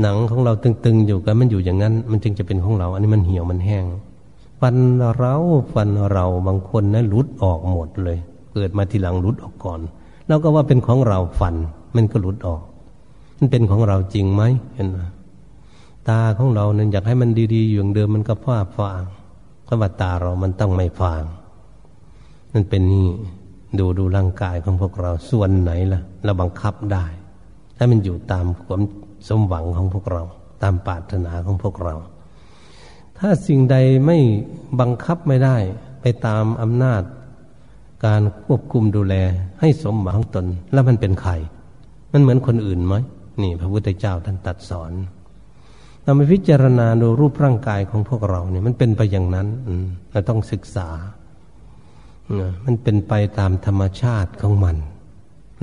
หนังของเราตึงๆอยู่กันมันอยู่อย่างนั้น มันจึงจะเป็นของเรา อันนี้มันเหี่ยวมันแห้ง ฟันเราฟันเราบางคนนะหลุดออกหมดเลย เกิดมาทีหลังหลุดออกก่อนเราก็ว่าเป็นของเราฟัน มันก็หลุดออก มันเป็นของเราจริงไหมเห็นไหมตาของเราเนี่ยอยากให้มันดีๆ อย่างเดิมมันก็ฟ้าฟางเพราะว่าตาเรามันต้องไม่ฟางนั่นเป็นนี่ดูดูร่างกายของพวกเราส่วนไหนล่ะ เราบังคับได้ ถ้ามันอยู่ตามความสมหวังของพวกเรา ตามปรารถนาของพวกเรา ถ้าสิ่งใดไม่บังคับไม่ได้ ไปตามอำนาจ การควบคุมดูแลให้สมหวังของตน แล้วมันเป็นใคร มันเหมือนคนอื่นไหมนี่ พระพุทธเจ้าท่านตัดสอนเราไปพิจารณาดูรูปร่างกายของพวกเราเนี่ยมันเป็นไปอย่างนั้นเราต้องศึกษา มันเป็นไปตามธรรมชาติของมัน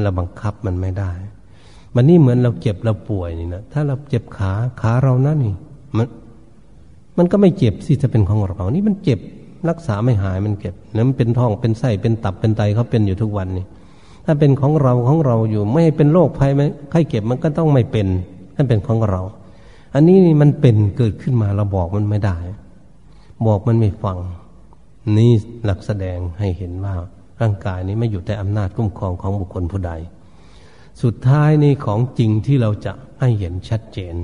เราบังคับมันไม่ได้มันนี่เหมือนเราเจ็บเราป่วยนี่นะถ้าเราเจ็บขาขาเรานั่นนี่มัน มันก็ไม่เจ็บสิถ้าเป็นของเรา นี่มันเจ็บรักษาไม่หายมันเก็บแล้วมันเป็นท้องเป็นไส้เป็นตับเป็นไตเขาเป็นอยู่ทุกวันนี่ถ้าเป็นของเราของเราอยู่ ไม่ให้เป็นโรคภัยไหมไข้เก็บมันก็ต้องไม่เป็นถ้าเป็นของเรา อันนี้มันเป็นเกิดขึ้นมาเราบอกมันไม่ได้ บอกมันไม่ฟัง นี่หลักแสดงให้เห็นว่าร่างกายนี้ไม่อยู่แต่อำนาจคุ้มครองของบุคคลผู้ใด สุดท้ายนี่ของจริงที่เราจะให้เห็นชัดเจน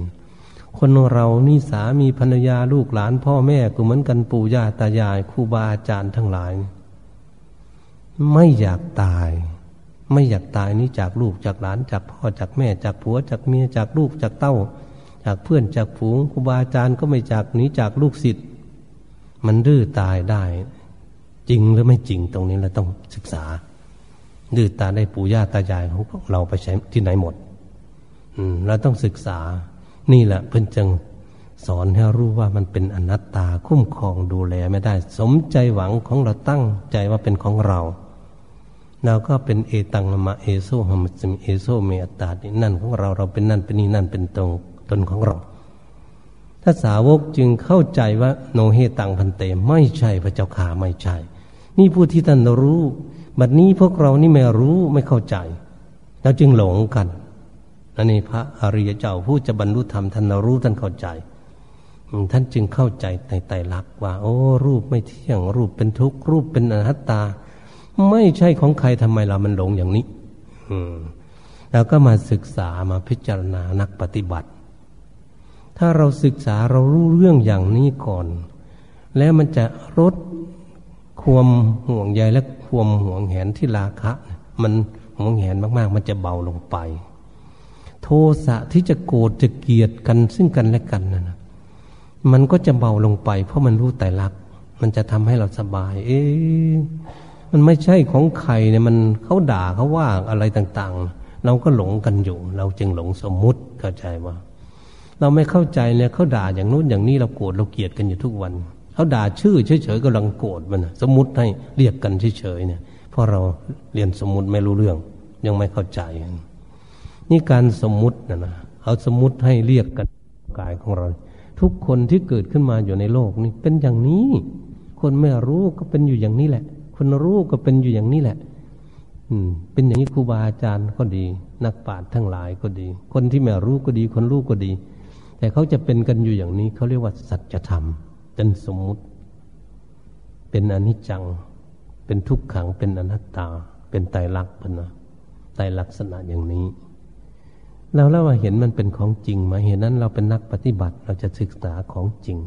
คนเรานี่สามีภรรยาลูกหลานพ่อแม่ก็เหมือนกันปู่ย่าตายายครูบาอาจารย์ทั้งหลาย ไม่อยากตาย ไม่อยากตายนี่จากลูกจากหลานจากพ่อจากแม่จากผัวจากเมียจากลูกจากเต้า จากเพื่อนจากฝูงครูบาอาจารย์ก็ไม่จากนี้จากลูกศิษย์มันดื้อตายได้ จริงหรือไม่จริงตรงนี้เราต้องศึกษา ดื้อตาได้ปู่ย่าตายายของเราไปใช้ที่ไหนหมด อืมเราต้องศึกษา นี่แหละเพิ่นจึงสอนให้รู้ว่ามันเป็นอนัตตาคุ้มครองดูแลไม่ได้ สมใจหวังของเราตั้งใจว่าเป็นของเราเราก็เป็นเอตังมะเอโซหมัสมิเอโซเมตตานี่นั่นของเราเราเป็นนั่นเป็นนี่นั่นเป็นตรงตนของเราถ้าสาวกจึงเข้าใจว่าโนเฮตังพันเตไม่ใช่พระเจ้าขาไม่ใช่ นี่ผู้ที่ท่านรู้ บัดนี้พวกเรานี่ไม่รู้ไม่เข้าใจ เราจึงหลงกัน อันนี้พระอริยเจ้าผู้จะบรรลุธรรมท่านรู้ท่านเข้าใจท่านจึงเข้าใจในไตรลักษณ์ว่า โอ้ รูปไม่เที่ยง รูปเป็นทุกข์รูปเป็นอนัตตา ไม่ใช่ของใครทำไมเรามันหลงอย่างนี้ อืมแล้วก็มาศึกษามาพิจารณานักปฏิบัติ ถ้าเราศึกษาเรารู้เรื่องอย่างนี้ก่อน แล้วมันจะลดความห่วงใยและความห่วงแหนที่ราคะ มันห่วงแหนมากๆ มันจะเบาลงไป โทสะที่จะโกรธจะเกลียดกันซึ่งกันและกันนั่นมันก็จะเบาลงไป เพราะมันรู้แต่รัก มันจะทำให้เราสบาย เอ๊มันไม่ใช่ของใครเนี่ยมันเขาด่าเขาว่าอะไรต่าง ๆ เราก็หลงกันอยู่ เราจึงหลงสมมุติเข้าใจว่า เราไม่เข้าใจเนี่ยเขาด่าอย่างนู้นอย่างนี้เราโกรธเราเกลียดกันอยู่ทุกวันเขาด่าชื่อเฉยๆกำลังโกรธมันสมมติให้เรียกกันเฉยๆเนี่ยเพราะเราเรียนสมมติไม่รู้เรื่อง ยังไม่เข้าใจ นี่การสมมุตินะนะเขาสมมติให้เรียกกันกายของเรา ทุกคนที่เกิดขึ้นมาอยู่ในโลกนี่เป็นอย่างนี้ คนไม่รู้ก็เป็นอยู่อย่างนี้แหละ คนรู้ก็เป็นอยู่อย่างนี้แหละ อืม เป็นอย่างนี้ครูบาอาจารย์ก็ดี นักปราชญ์ทั้งหลายก็ดี คนที่ไม่รู้ก็ดี คนรู้ก็ดี แต่เขาจะเป็นกันอยู่อย่างนี้เขาเรียกว่าสัจธรรม เป็นสมมุติ เป็นอนิจจัง เป็นทุกขังเป็นอนัตตา เป็นไตรลักษณ์พนะไตรลักษณะอย่างนี้ เราแล้วว่าเห็นมันเป็นของจริงมาเห็นนั้นเราเป็นนักปฏิบัติเราจะศึกษาของจริง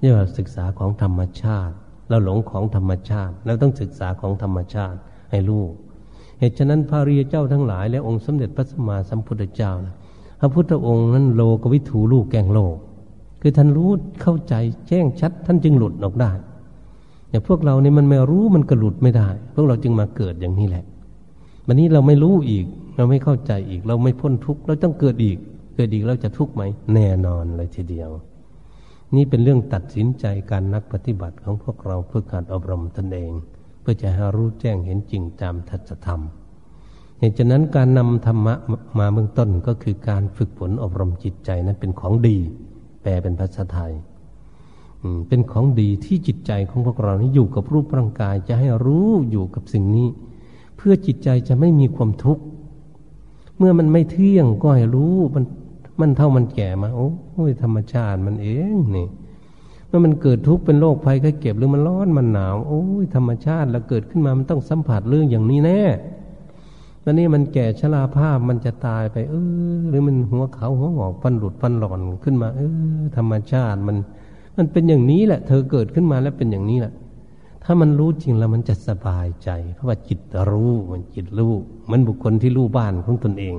เรียกว่าศึกษาของธรรมชาติ เราหลงของธรรมชาติเราต้องศึกษาของธรรมชาติให้รู้เหตุฉะนั้นพระรียเจ้าทั้งหลาย และองค์สมเด็จพระสัมมาสัมพุทธเจ้านะพระพุทธองค์นั้นโลกวิถูลูกแกงโลก คือท่านรู้เข้าใจแจ้งชัด ท่านจึงหลุดออกได้อย่างพวกเราเนี่ยมันไม่รู้มันก็หลุดไม่ได้ พวกเราจึงมาเกิดอย่างนี้แหละวันนี้เราไม่รู้อีก เราไม่เข้าใจอีก เราไม่พ้นทุกข์เราต้องเกิดอีก เกิดอีกเราจะทุกข์ไหมแน่นอนเลยทีเดียว นี่เป็นเรื่องตัดสินใจการนักปฏิบัติของพวกเราเพื่อการอบรมตนเอง เพื่อจะให้รู้แจ้งเห็นจริงตามทัศธรรมเหตุฉะนั้นการนำธรรมะมาเบื้องต้นก็คือการฝึกฝนอบรมจิตใจนั้นเป็นของดี แปลเป็นภาษาไทยเป็นของดีที่จิตใจของพวกเรานี้อยู่กับรูปร่างกายจะให้รู้อยู่กับสิ่งนี้ เพื่อจิตใจจะไม่มีความทุกข์ เมื่อมันไม่เที่ยงก็ให้รู้มันมันเท่ามันแก่มาโอ้ยธรรมชาติมันเองนี่เมื่อมันเกิดทุกข์เป็นโรคภัยไข้เก็บหรือมันร้อนมันหนาวโอ้ยธรรมชาติแล้วเกิดขึ้นมามันต้องสัมผัสเรื่องอย่างนี้แน่ตอนนี้มันแก่ชราภาพมันจะตายไป เออ หรือมันหัวเขาหัวหงอกฟันหลุดฟันหล่อนขึ้นมา เออ ธรรมชาติมัน มันเป็นอย่างนี้แหละ เธอเกิดขึ้นมาแล้วเป็นอย่างนี้แหละ ถ้ามันรู้จริงแล้วมันจะสบายใจ เพราะว่าจิตรู้มันจิตรู้มันบุคคลที่รู้บ้านของตนเอง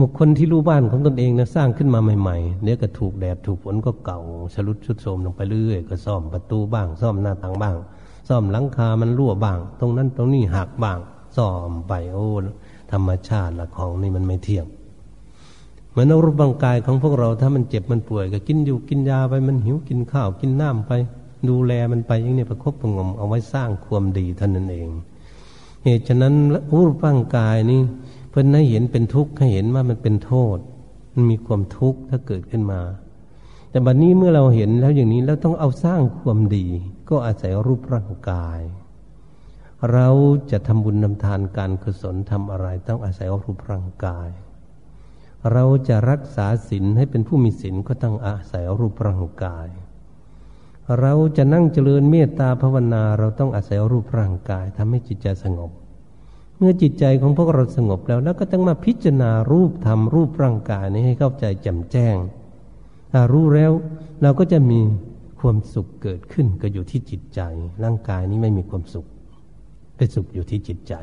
บุคคลที่รู้บ้านของตนเองนะสร้างขึ้นมาใหม่ๆเนี่ยก็ถูกแดดถูกฝนก็เก่าชลุดชุดโทมลงไปเรื่อยก็ซ่อมประตูบ้าง ซ่อมหน้าต่างบ้าง ซ่อมหลังคามันรั่วบ้าง ตรงนั้นตรงนี้หักบ้าง ซ่อมไปโอ้ธรรมชาติละของนี่มันไม่เที่ยงเหมือนรูปร่างกายของพวกเราถ้ามันเจ็บมันป่วยก็กินอยู่กินยาไปมันหิวกินข้าวกินน้ำไป ดูแลมันไปอย่างนี้ประคบประงมเอาไว้สร้างความดีท่านนั่นเอง เหตุฉะนั้นรูปร่างกายนี่เพื่อนให้เห็นเป็นทุกข์ให้เห็นว่ามันเป็นโทษ มันมีความทุกข์ถ้าเกิดขึ้นมา แต่บัดนนี้เมื่อเราเห็นแล้วอย่างนี้แล้วต้องเอาสร้างความดี ก็อาศัยรูปร่างกาย เราจะทำบุญนำทานการกุศลทำอะไร ต้องอาศัยรูปร่างกาย เราจะรักษาศีลให้เป็นผู้มีศีลก็ต้องอาศัยรูปร่างกาย เราจะนั่งเจริญเมตตาภาวนา เราต้องอาศัยรูปร่างกายทำให้จิตใจสงบ เมื่อจิตใจของพวกเราสงบแล้วแล้วก็ต้องมาพิจารณารูปธรรมรูปร่างกายนี้ให้เข้าใจแจ่มแจ้งถ้ารู้แล้วเราก็จะมีความสุขเกิดขึ้นก็อยู่ที่จิตใจ ร่างกายนี้ไม่มีความสุขไปสุขอยู่ที่จิตใจ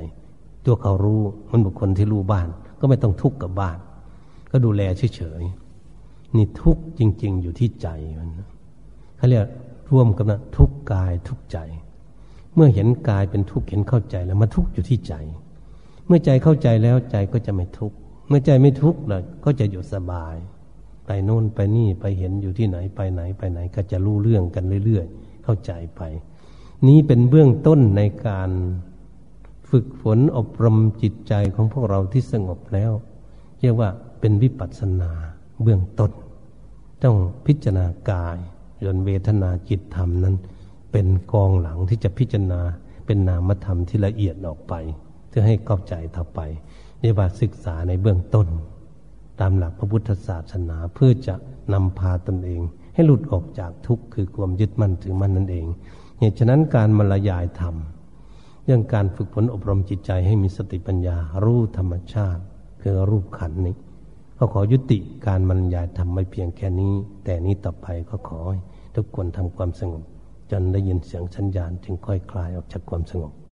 ตัวเขารู้มันบุคคลที่รู้บ้าน ก็ไม่ต้องทุกข์กับบ้าน ก็ดูแลเฉยๆนี่ทุกข์จริง ๆ อยู่ที่ใจมันเขาเรียก ร่วมกันนะทุกกายทุกใจ เมื่อเห็นกายเป็นทุกข์เห็นเข้าใจแล้วมาทุกข์อยู่ที่ใจ เมื่อใจเข้าใจแล้วใจก็จะไม่ทุกข์เมื่อใจไม่ทุกข์เลยก็จะอยู่สบาย ไปโน่นไปนี่ไปเห็นอยู่ที่ไหนไปไหนไปไหนก็จะรู้เรื่องกันเรื่อยๆ เข้าใจไป นี้เป็นเบื้องต้นในการฝึกฝนอบรมจิตใจของพวกเราที่สงบแล้ว เรียกว่าเป็นวิปัสสนาเบื้องต้น ต้องพิจารณากาย ยนเวทนาจิตธรรมนั้น เป็นกองหลังที่จะพิจารณาเป็นนามธรรมที่ละเอียดออกไปเพื่อให้เข้าใจต่อไปเรียกว่าศึกษาในเบื้องต้น ตามหลักพระพุทธศาสนาเพื่อจะนำพาตนเอง ให้หลุดออกจากทุกข์คือความยึดมั่นถือมั่นนั่นเองเหตุฉะนั้นการมรยายธรรมเรื่องการฝึกฝนอบรมจิตใจให้มีสติปัญญารู้ธรรมชาติ คือรูปขันนี้ก็ขอยุติการบรรยายธรรมไม่เพียงแค่นี้ แต่นี้ต่อไปก็ขอ ทุกคนทำความสงบ จนได้ยินเสียงสัญญาณจึงค่อยคลายออกจากความสงบ